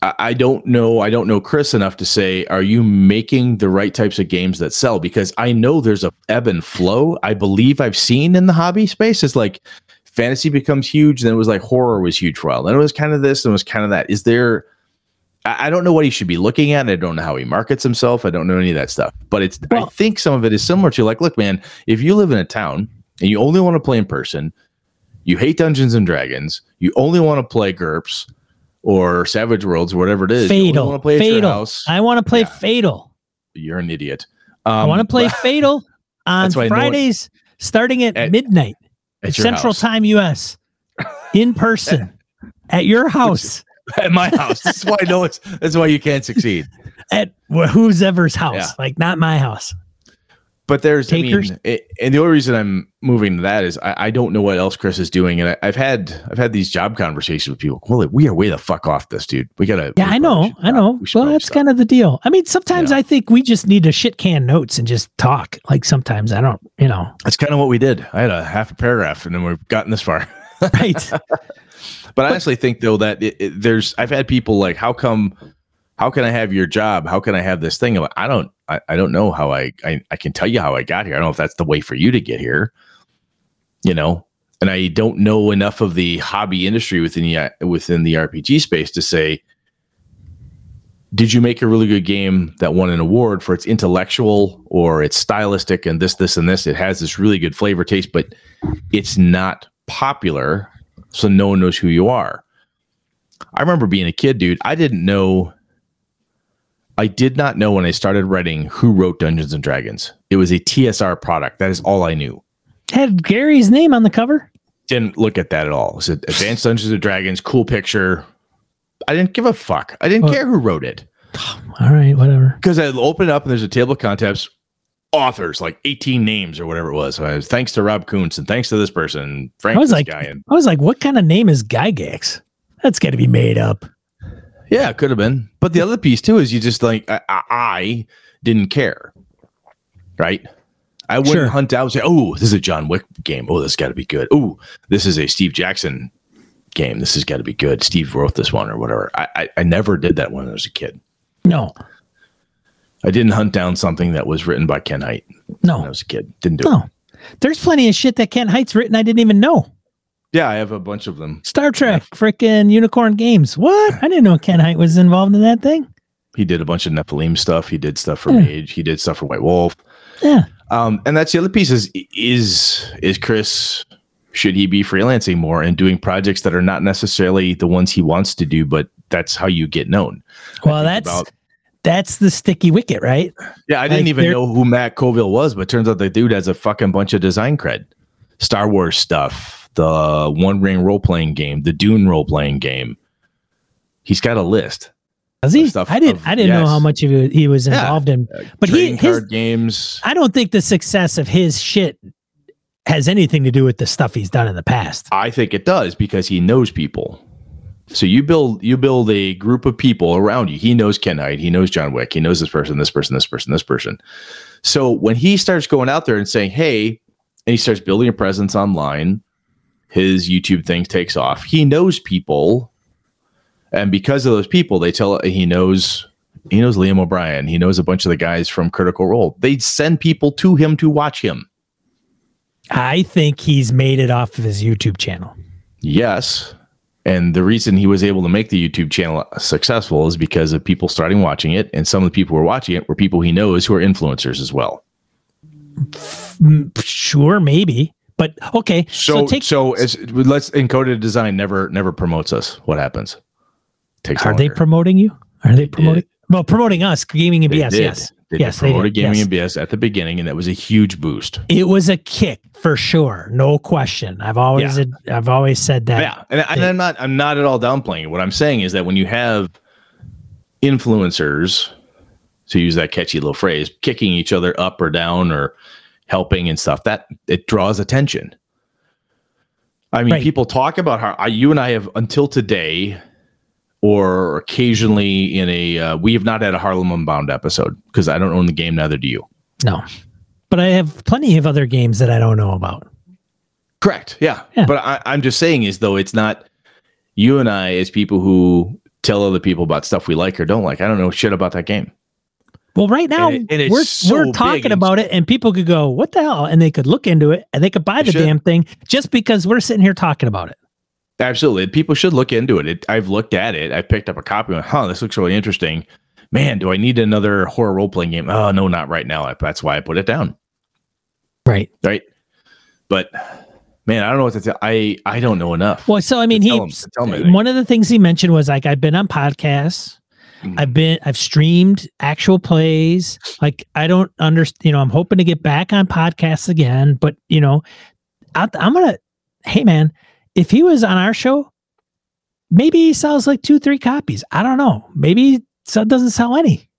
I, I don't know. I don't know Chris enough to say, are you making the right types of games that sell? Because I know there's a ebb and flow. I believe I've seen in the hobby space is like fantasy becomes huge, then it was like horror was huge for a while. Then it was kind of this, and it was kind of that. Is there I I don't know what he should be looking at. I don't know how he markets himself. I don't know any of that stuff. But it's I Well- think some of it is similar to like, look, man, if you live in a town and you only want to play in person, you hate Dungeons and Dragons, you only want to play GURPS or Savage Worlds or whatever it is. Fatal. want to play Fatal. I want to play Yeah. Fatal. You're an idiot. I Um, want to play [LAUGHS] Fatal on Fridays, starting at, At- midnight, at Central house. Time, U.S. In person [LAUGHS] at your house at my house. That's why I know it's. That's why you can't succeed. [LAUGHS] at wh- who's ever's house, Yeah. like not my house. But there's, Takers? I mean, it, and the only reason I'm moving to that is I, I don't know what else Chris is doing, and I, I've had I've had these job conversations with people. Well, we are way the fuck off this, dude. We gotta. Yeah, we I know, I know. We Well, that's stop. kind of the deal. I mean, sometimes Yeah. I think we just need to shit can notes and just talk. Like sometimes I don't, you know, That's kind of what we did. I had a half a paragraph, and then we've gotten this far. right? [LAUGHS] But I honestly think though that it, it, there's I've had people like, how come? How can I have your job? How can I have this thing? Like, I don't. I, I don't know how I, I I can tell you how I got here. I don't know if that's the way for you to get here. You know, and I don't know enough of the hobby industry within the within the RPG space to say, did you make a really good game that won an award for its intellectual or its stylistic and this this and this? It has this really good flavor taste, but it's not popular, so no one knows who you are. I remember being a kid, dude. I didn't know. I did not know when I started writing who wrote Dungeons and Dragons. It was a TSR product. That is all I knew. Had Gary's name on the cover. Didn't look at that at all. It said Advanced Dungeons and Dragons, cool picture. I didn't give a fuck. I didn't Well- care who wrote it All right, whatever. because I open it up and there's a table of contents, authors like 18 names or whatever it was. So I was thanks to Rob Kuntz and thanks to this person, Frank I was like, guy, and I was like, what kind of name is Gygax? That's got to be made up. Yeah, it could have been. But the other piece too is you just like I, I, I didn't care, right? I wouldn't Sure. hunt out and say, "Oh, this is a John Wick game. Oh, this got to be good. Oh, this is a Steve Jackson game. This has got to be good. Steve wrote this one or whatever." I, I I never did that when I was a kid. No, I didn't hunt down something that was written by Ken Hite No, when I was a kid. Didn't do it. no. There's plenty of shit that Ken Hite's written I didn't even know. Yeah, I have a bunch of them. Star Trek, frickin' Unicorn Games. What? I didn't know Ken Hite was involved in that thing. He did a bunch of Nephilim stuff. He did stuff for Yeah. Mage. He did stuff for White Wolf. Yeah. Um, and that's the other piece is is is Chris should he be freelancing more and doing projects that are not necessarily the ones he wants to do, but that's how you get known. Well, that's about- that's the sticky wicket, right? Yeah, I didn't even know who Matt Colville was, but turns out the dude has a fucking bunch of design cred. Star Wars stuff, the One Ring role playing game, the Dune role playing game. He's got a list. Does he? Stuff I didn't. of- I didn't know how much of it he was Yeah. involved in. Uh, But he- trading his- card games. I don't think the success of his shit has anything to do with the stuff he's done in the past. I think it does because he knows people. So you build you build a group of people around you. He knows Ken Hite, he knows John Wick, he knows this person, this person, this person, this person. So when he starts going out there and saying, "Hey," and he starts building a presence online, his YouTube thing takes off. He knows people, and because of those people, they tell he knows he knows Liam O'Brien. He knows a bunch of the guys from Critical Role. They send people to him to watch him. I think he's made it off of his YouTube channel. Yes. And the reason he was able to make the YouTube channel successful is because of people starting watching it. And some of the people who are watching it were people he knows who are influencers as well. Sure, maybe, but okay. So, So, so, as, let's encoded design never never promotes us. What happens? Takes are they promoting you? Are they promoting? Well, promoting us, gaming and They BS. did. Yes, They Yes, did they promoted did, gaming yes. and BS at the beginning, and that was a huge boost. it was a kick for sure, no question. I've always, I've always said that. yeah, and, and I'm not I'm not at all downplaying it. What I'm saying is that when you have influencers, to use that catchy little phrase, kicking each other up or down or helping and stuff, that it draws attention. I mean, Right. people talk about how I, you and I have until today, or occasionally in a uh, we have not had a Harlem Unbound episode because I don't own the game, neither do you. No, but I have plenty of other games that I don't know about. Correct. Yeah. Yeah. But I, I'm just saying is though it's not you and I as people who tell other people about stuff we like or don't like. I don't know shit about that game. Well, right now And it- and we're so we're talking about it, and people could go, "What the hell?" and they could look into it, and they could buy the should. damn thing just because we're sitting here talking about it. Absolutely. People should look into it. it. I've looked at it. I picked up a copy and went, huh, this looks really interesting. Man, do I need another horror role playing game? Oh, no, not right now. That's why I put it down. Right. Right. But man, I don't know what to tell. I, I don't know enough. Well, so I mean, he 'em- tell 'em one of the things he mentioned was like I've been on podcasts, Mhm. I've been I've streamed actual plays. Like I don't understand. You know, I'm hoping to get back on podcasts again, but you know, I, I'm gonna. Hey, man, if he was on our show, maybe he sells like two, three copies. I don't know. Maybe he so- doesn't sell any.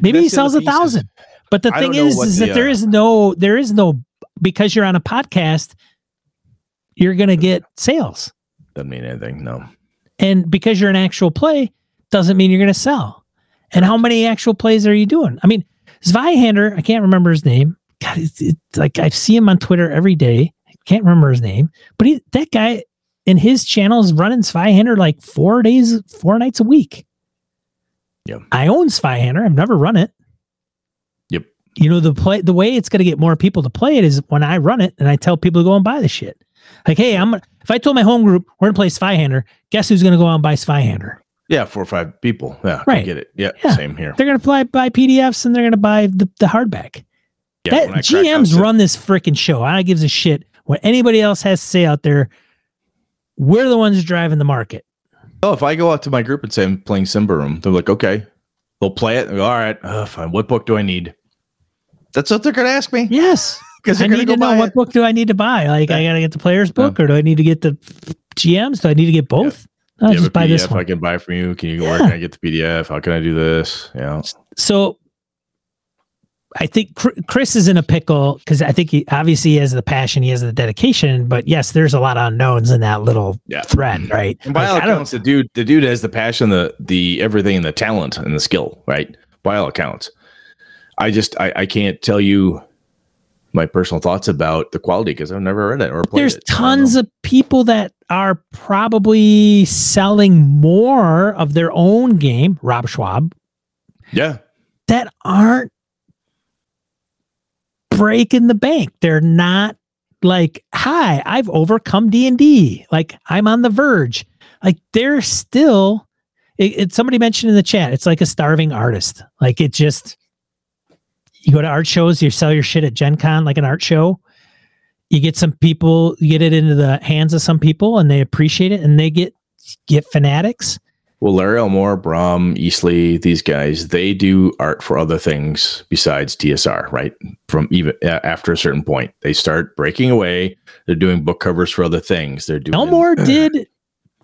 Maybe he That's other sells a thousand. But the I thing don't is, the, that there uh, is no, there is no, because you're on a podcast, you're gonna get sales. Doesn't mean anything. No. And because you're an actual play doesn't mean you're going to sell. And how many actual plays are you doing? I mean, Zweihander, I can't remember his name. God, it's, it's like I see him on Twitter every day. I can't remember his name, but he, that guy in his channel is running Zweihander like four days, four nights a week. Yeah. I own Zweihander. I've never run it. Yep. You know, the play, the way it's going to get more people to play it is when I run it and I tell people to go and buy the shit. Like, hey, I'm if I told my home group we're gonna play Zweihander, guess who's gonna go out and buy Zweihander? Yeah. Four or five people. Yeah. I Right. get it. Yeah, Yeah. Same here. They're gonna buy buy PDFs and they're gonna buy the, the hardback. Yeah. that I GMs run this freaking show. I don't gives a shit what anybody else has to say out there. We're the ones driving the market. Oh, if I go out to my group and say I'm playing Symbaroum, they're like, okay, they'll play it. Go, All right, uh, fine. What book do I need? That's what they're going to ask me Yes. [LAUGHS] because I they're need to know what it. book do I need to buy. Like I gotta get the player's book or do I need to get the GMs? Do I need to get both? No, Do you have just a buy this PDF I can buy from you? Can you? Where can I get the PDF? How can I do this? Yeah. So I think Chris is in a pickle because I think he obviously he has the passion, he has the dedication, but yes, there's a lot of unknowns in that little Yeah. thread, mm-hmm. right? And by Like, all I don't- accounts, the dude, the dude has the passion, the the everything, and the talent and the skill, right? By all accounts, I just I, I can't tell you my personal thoughts about the quality because I've never read it or played there's it. so tons of people that are probably selling more of their own game, Rob Schwalb, yeah, that aren't breaking the bank. They're not like, "Hi, I've overcome D&D. Like I'm on the verge." Like they're still it, it somebody mentioned in the chat, it's like a starving artist. Like it just you go to art shows, you sell your shit at Gen Con like an art show. You get some people, you get it into the hands of some people and they appreciate it and they get get fanatics. Well, Larry Elmore, Brom, Easley, these guys, they do art for other things besides TSR, right? From even after a certain point, they start breaking away. They're doing book covers for other things. They're doing Elmore [LAUGHS] did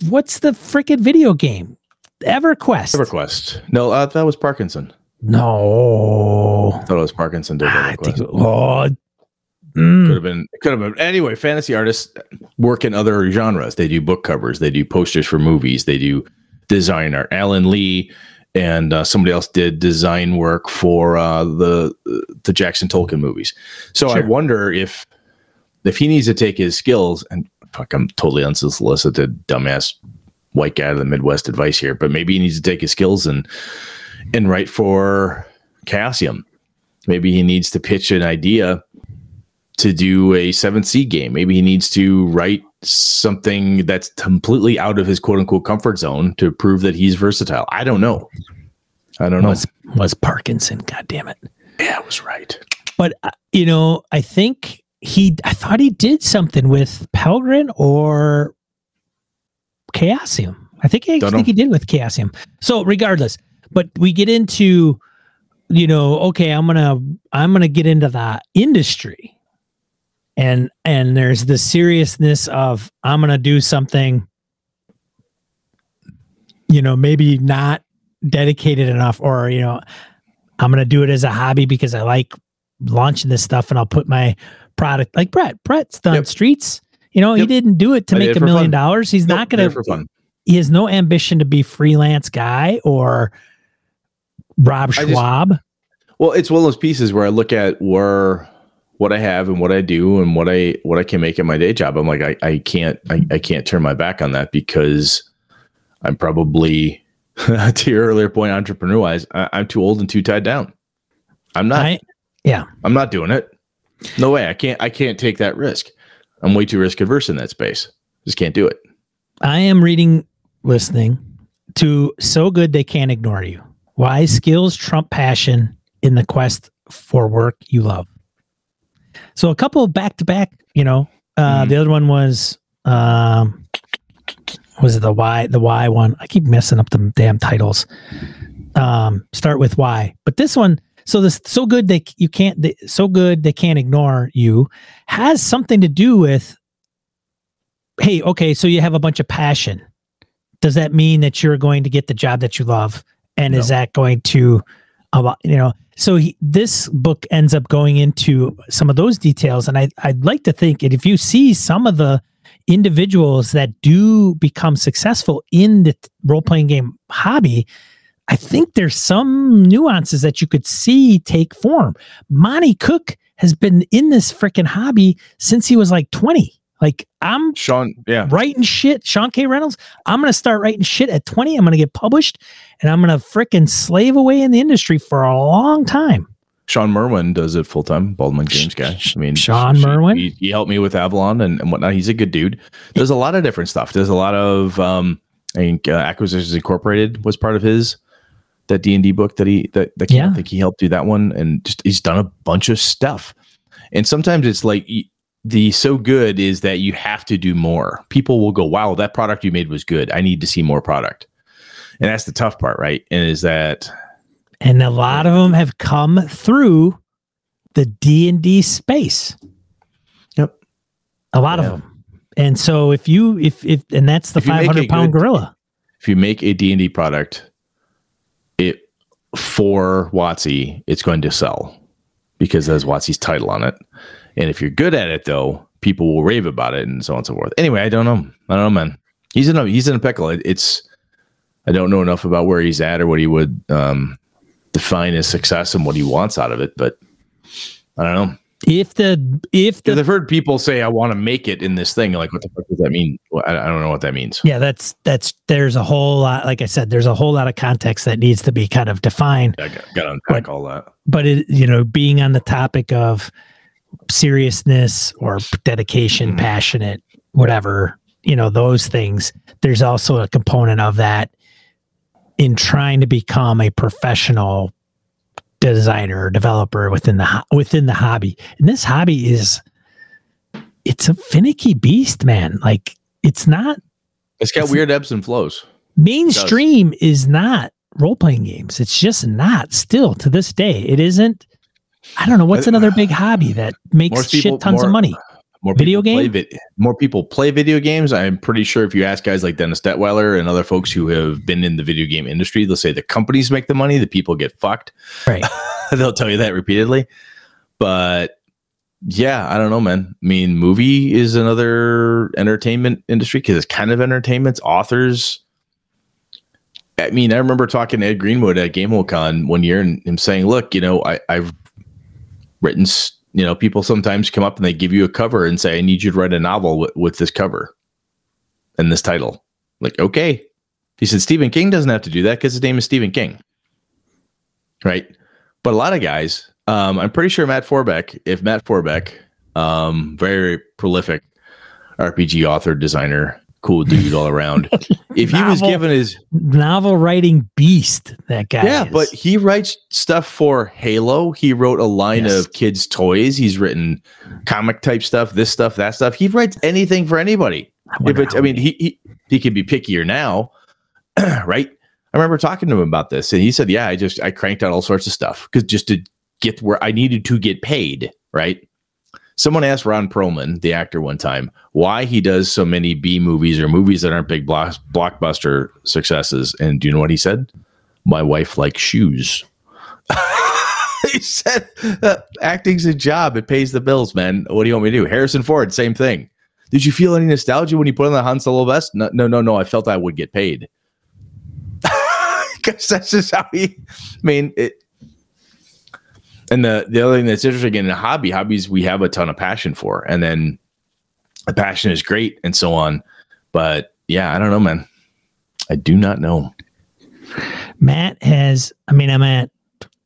what's the freaking video game? EverQuest. EverQuest. No, uh, that was Parkinson. No. I thought it was Parkinson did I think oh, Could mm, have been. Could have been. Anyway, fantasy artists work in other genres. They do book covers. They do posters for movies. They do design art. Alan Lee and uh, somebody else did design work for uh, the the Jackson Tolkien movies. So I wonder if if he needs to take his skills and fuck, I'm totally unsolicited, dumbass white guy of the Midwest advice here, but maybe he needs to take his skills and and write for Chaosium. Maybe he needs to pitch an idea to do a 7th Sea game. Maybe he needs to write something that's completely out of his quote unquote comfort zone to prove that he's versatile. I don't know. I don't know. was was Parkinson, god damn it. yeah, I was right. But uh, you know, I think he I thought he did something with Pelgrane or Chaosium. I think I think he did with Chaosium. So regardless, but we get into you know okay i'm gonna i'm gonna get into that industry and and there's the seriousness of i'm gonna do something you know maybe not dedicated enough or you know i'm gonna do it as a hobby because i like launching this stuff and i'll put my product like brett brett's done Yep. streets you know he didn't do it to I make a million fun. dollars he's not Nope, there gonna for fun. he has no ambition to be freelance guy or Rob I just- Schwalb. Well, it's one of those pieces where I look at where what I have and what I do and what I what I can make at my day job. I'm like, I, I can't I, I can't turn my back on that because I'm probably [LAUGHS] to your earlier point, entrepreneur wise, I, I'm too old and too tied down. I'm not I, I'm not doing it. No way. I can't I can't take that risk. I'm way too risk averse in that space. Just can't do it. I am reading, listening to So Good They Can't Ignore You. Why skills trump passion in the quest for work you love. So a couple back to back, you know, uh, Mhm. the other one was, um, was it the why, the why one? I keep messing up the damn titles. Um, start with why, but this one, so this so good they you can't they, so good they can't ignore you has something to do with hey okay so you have a bunch of passion does that mean that you're going to get the job that you love and is that going to you know so he, this book ends up going into some of those details. And I, i'd like to think that if you see some of the individuals that do become successful in the role-playing game hobby i think there's some nuances that you could see take form. Monte Cook has been in this freaking hobby since he was like 20 like i'm Sean, yeah. writing shit. Sean K. Reynolds, I'm going to start writing shit at 20. I'm going to get published and I'm going to frickin' slave away in the industry for a long time. Shawn Merwin does it full time. Baldman Games guy. I mean, Sean she- Merwin? He, he helped me with Avalon and, and whatnot. He's a good dude. There's a lot of different stuff. There's a lot of um, I think uh, Acquisitions Incorporated was part of his that D and D book that he that, that. Yeah. I think he helped do that one, and just he's done a bunch of stuff. And sometimes it's like the so good is that you have to do more. People will go, "Wow, that product you made was good. I need to see more product." And that's the tough part, right? And is that And a lot of them have come through the D&D space. Yep. A lot Yeah. of them. And so if you if if and that's the If you make a 500 pound good- gorilla. if you make a D&D product it for WotC, it's going to sell because it has WotC's title on it. And if you're good at it though, people will rave about it and so on and so forth. Anyway, I don't know. I don't know, man. He's in a he's in a pickle. It, it's I don't know enough about where he's at or what he would um, define as success and what he wants out of it, but I don't know. If the if the I've heard people say I want to make it in this thing. Like, what the fuck does that mean? Well, I, I don't know what that means. yeah, that's that's there's a whole lot like I said there's a whole lot of context that needs to be kind of defined. I got, got to unpack all that. but it you know being on the topic of seriousness or dedication Mhm. passionate whatever you know those things. There's also a component of that in trying to become a professional designer or developer within the within the hobby. And this hobby is it's a finicky beast man. Like it's not It's got It's- weird ebbs and flows. mainstream is not role-playing games. It's just not. Still to this day it isn't i don't know what's another uh, big hobby that makes people- shit tons more- of money More Video games. vid- more people play video games. I'm pretty sure if you ask guys like Dennis Detwiller and other folks who have been in the video game industry, they'll say the companies make the money, the people get fucked. right [LAUGHS] they'll tell you that repeatedly. But yeah, I don't know, man. I mean, movie is another entertainment industry because it's kind of entertainment. It's authors. I mean, I remember talking to Ed Greenwood at Game Hole Con one year and him saying, "Look, you know, I, I've written. You know, people sometimes come up and they give you a cover and say, "I need you to write a novel with, with this cover and this title." Like, okay. He said Stephen King doesn't have to do that because his name is Stephen King, right? But a lot of guys, um, I'm pretty sure Matt Forbeck, if Matt Forbeck, um, very prolific RPG author, designer, cool dude all around. [LAUGHS] if he was given his novel writing beast that guy yeah, is. but he writes stuff for Halo. He wrote a line Yes. of kids' toys. He's written comic type stuff, this stuff, that stuff. He writes anything for anybody. I If it's, I mean, he he, he can be pickier now, [CLEARS THROAT] right? I remember talking to him about this, and he said, "Yeah, I just I cranked out all sorts of stuff because just to get where I needed to get paid, right?" Someone asked Ron Perlman, the actor, one time why he does so many B movies or movies that aren't big block, blockbuster successes, and do you know what he said? My wife likes shoes. [LAUGHS] he said, uh, "Acting's a job; it pays the bills, man. What do you want me to do?" Harrison Ford, same thing. Did you feel any nostalgia when you put on the Han Solo vest? No, no, no, no. I felt I would get paid [LAUGHS] because that's just how he. I mean, it. And the the other thing that's interesting in a hobby, hobbies we have a ton of passion for, and then the passion is great and so on. But yeah, I don't know, man. I do not know. Matt has, I mean, I'm at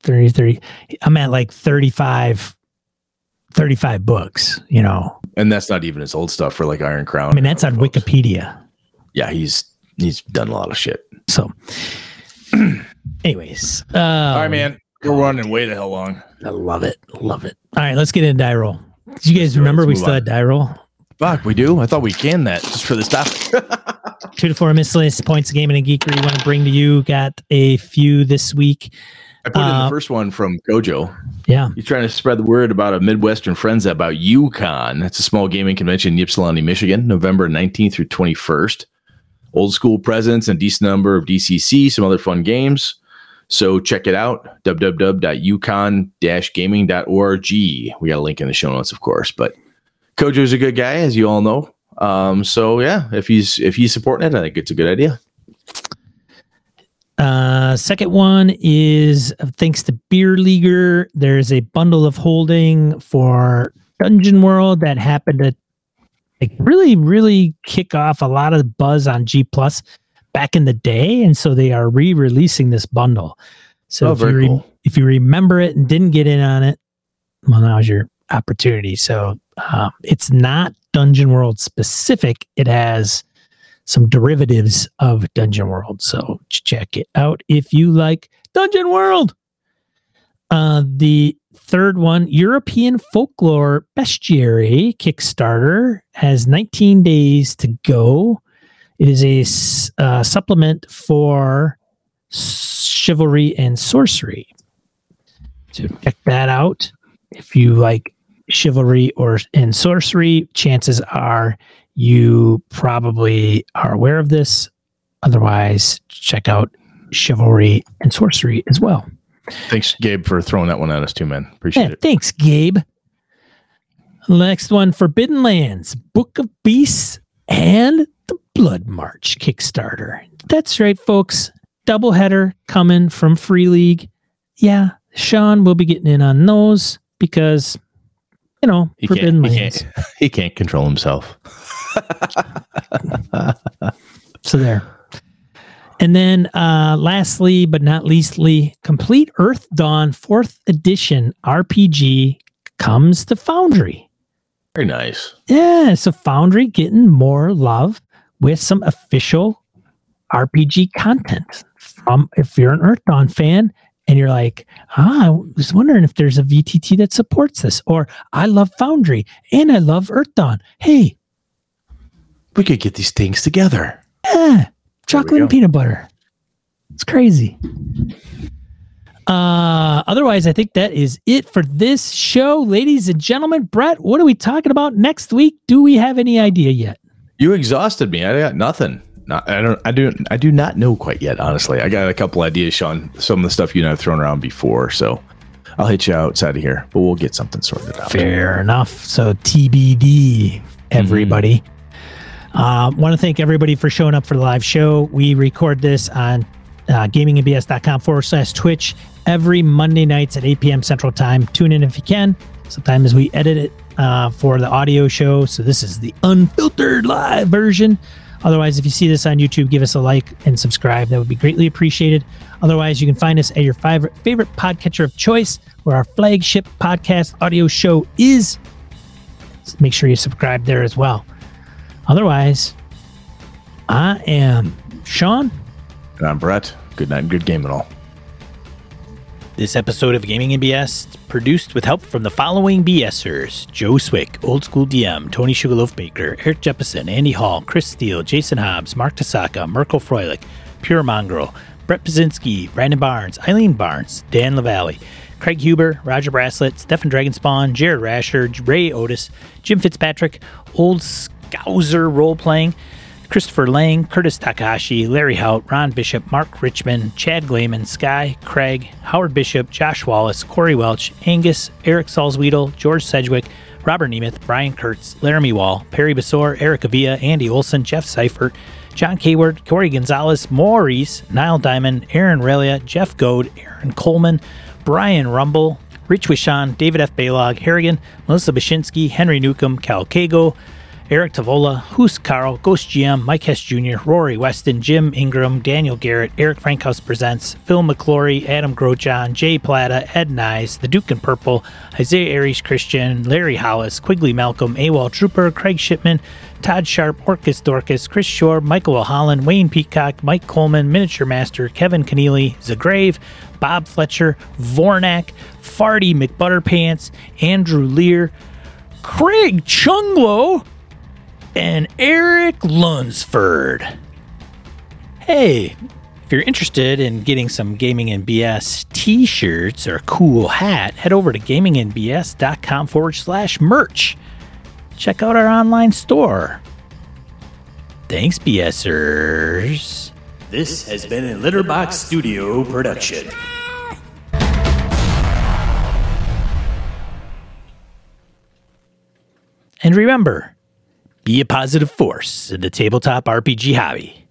30, 30, I'm at like 35, 35 books, you know. And that's not even his old stuff for like Iron Crown. I mean, that's on. Wikipedia. Yeah, he's he's done a lot of shit. So, [CLEARS THROAT] anyways, um, all right, man, we're running way the hell long. I love it, love it. All right, let's get into die roll. Do you guys remember we still on. had die roll? Fuck, we do. I thought we canned that just for this topic. [LAUGHS] Two to four miscellaneous points of gaming and a geekery. Want to bring to you? Got a few this week. I put uh, in the uh, first one from Gojo. Yeah, he's trying to spread the word about a Midwestern Friends about U-Con. That's a small gaming convention in Ypsilanti, Michigan, November 19th through 21st. Old school presence and decent number of DCC, some other fun games. So check it out, www.ucon-gaming.org. We got a link in the show notes, of course, but Kojo's a good guy, as you all know. Um, so yeah, if he's if he's supporting it, I think it's a good idea. Uh, second one is uh, thanks to Beer Leaguer. There's a bundle of holding for Dungeon World that happened to like really, really kick off a lot of buzz on G Plus back in the day, and so they are re-releasing this bundle. So oh, if you re- cool. if you remember it and didn't get in on it, well, now's your opportunity. So uh, it's not Dungeon World specific. It has some derivatives of Dungeon World. So check it out if you like Dungeon World. Uh, the third one, European Folklore Bestiary Kickstarter, has 19 days to go. It is a uh, supplement for chivalry and sorcery. So check that out. If you like chivalry or in sorcery, chances are you probably are aware of this. Otherwise, check out chivalry and sorcery as well. Thanks, Gabe, for throwing that one at us too, man. Appreciate yeah, it. Thanks, Gabe. Next one, Forbidden Lands, Book of Beasts, and Bloodmarch Kickstarter. That's right, folks. Doubleheader coming from Free League. Yeah, Sean will be getting in on those because you know, he forbidden can't, lands. He can't, [LAUGHS] he can't control himself. [LAUGHS] so there. And then uh lastly, but not leastly, Complete Earthdawn 4th edition RPG comes to Foundry. Very nice. Yeah, so Foundry getting more love with some official RPG content from if you're an Earthdawn fan and you're like, ah, I was wondering if there's a VTT that supports this, or I love Foundry and I love Earthdawn. Hey, we could get these things together. Yeah, chocolate and peanut butter. It's crazy. Uh, otherwise, I think that is it for this show, ladies and gentlemen. Brett, what are we talking about next week? Do we have any idea yet? You exhausted me. I got nothing. Not, I don't. I do. I do not know quite yet. Honestly, I got a couple ideas, Sean. Some of the stuff you and I've thrown around before. So I'll hit you outside of here, but we'll get something sorted out. Fair enough. So TBD, everybody. Mm-hmm. Uh, Want to thank everybody for showing up for the live show. We record this on uh, gamingandbs.com forward slash Twitch every Monday nights at 8 p.m. Central Time. Tune in if you can. Sometimes we edit it uh, for the audio show. So this is the unfiltered live version. Otherwise, if you see this on YouTube, give us a like and subscribe. That would be greatly appreciated. Otherwise, you can find us at your favorite, favorite podcatcher of choice, where our flagship podcast audio show is. So make sure you subscribe there as well. Otherwise, I am Sean. And I'm Brett. Good night and good game and all. This episode of Gaming and BS produced with help from the following BSers Joe Swick, Old School DM, Tony Sugarloaf Baker, Eric Jeppesen, Andy Hall, Chris Steele, Jason Hobbs, Mark Tasaka, Merkel Froelich, Pure Mongrel, Brett Pazinski, Brandon Barnes, Eileen Barnes, Dan LaValle, Craig Huber, Roger Braslett, Stefan Dragonspawn, Jared Rasher, Ray Otis, Jim Fitzpatrick, Old Scouser Role Playing, Christopher Lang, Curtis Takahashi, Larry Hout, Ron Bishop, Mark Richmond, Chad Glayman, Sky, Craig, Howard Bishop, Josh Wallace, Corey Welch, Angus, Eric Salzwedel, George Sedgwick, Robert Nemeth, Brian Kurtz, Laramie Wall, Perry Basor, Eric Avia, Andy Olson, Jeff Seifert, John Kayward, Corey Gonzalez, Maurice, Niall Diamond, Aaron Relia, Jeff Goad, Aaron Coleman, Brian Rumble, Rich Wishon, David F. Baylog, Harrigan, Melissa Bashinsky, Henry Newcomb, Cal Kago, Eric Tavola, Hoos Carl, Ghost GM, Mike Hess Jr., Rory Weston, Jim Ingram, Daniel Garrett, Eric Frankhouse Presents, Phil McClory, Adam Grochon, Jay Plata, Ed Nyes, The Duke in Purple, Isaiah Aries Christian, Larry Hollis, Quigley Malcolm, AWOL Trooper, Craig Shipman, Todd Sharp, Orcus Dorcas, Chris Shore, Michael Holland, Wayne Peacock, Mike Coleman, Miniature Master, Kevin Keneally, Zagrave, Bob Fletcher, Vornak, Farty McButterpants, Andrew Lear, Craig Chunglo, and Eric Lunsford. Hey, if you're interested in getting some Gaming and BS t shirts or a cool hat, head over to gamingandbs.com forward slash merch. Check out our online store. Thanks, BSers. This has been a Litterbox Studio production. And remember, be a positive force in the tabletop RPG hobby.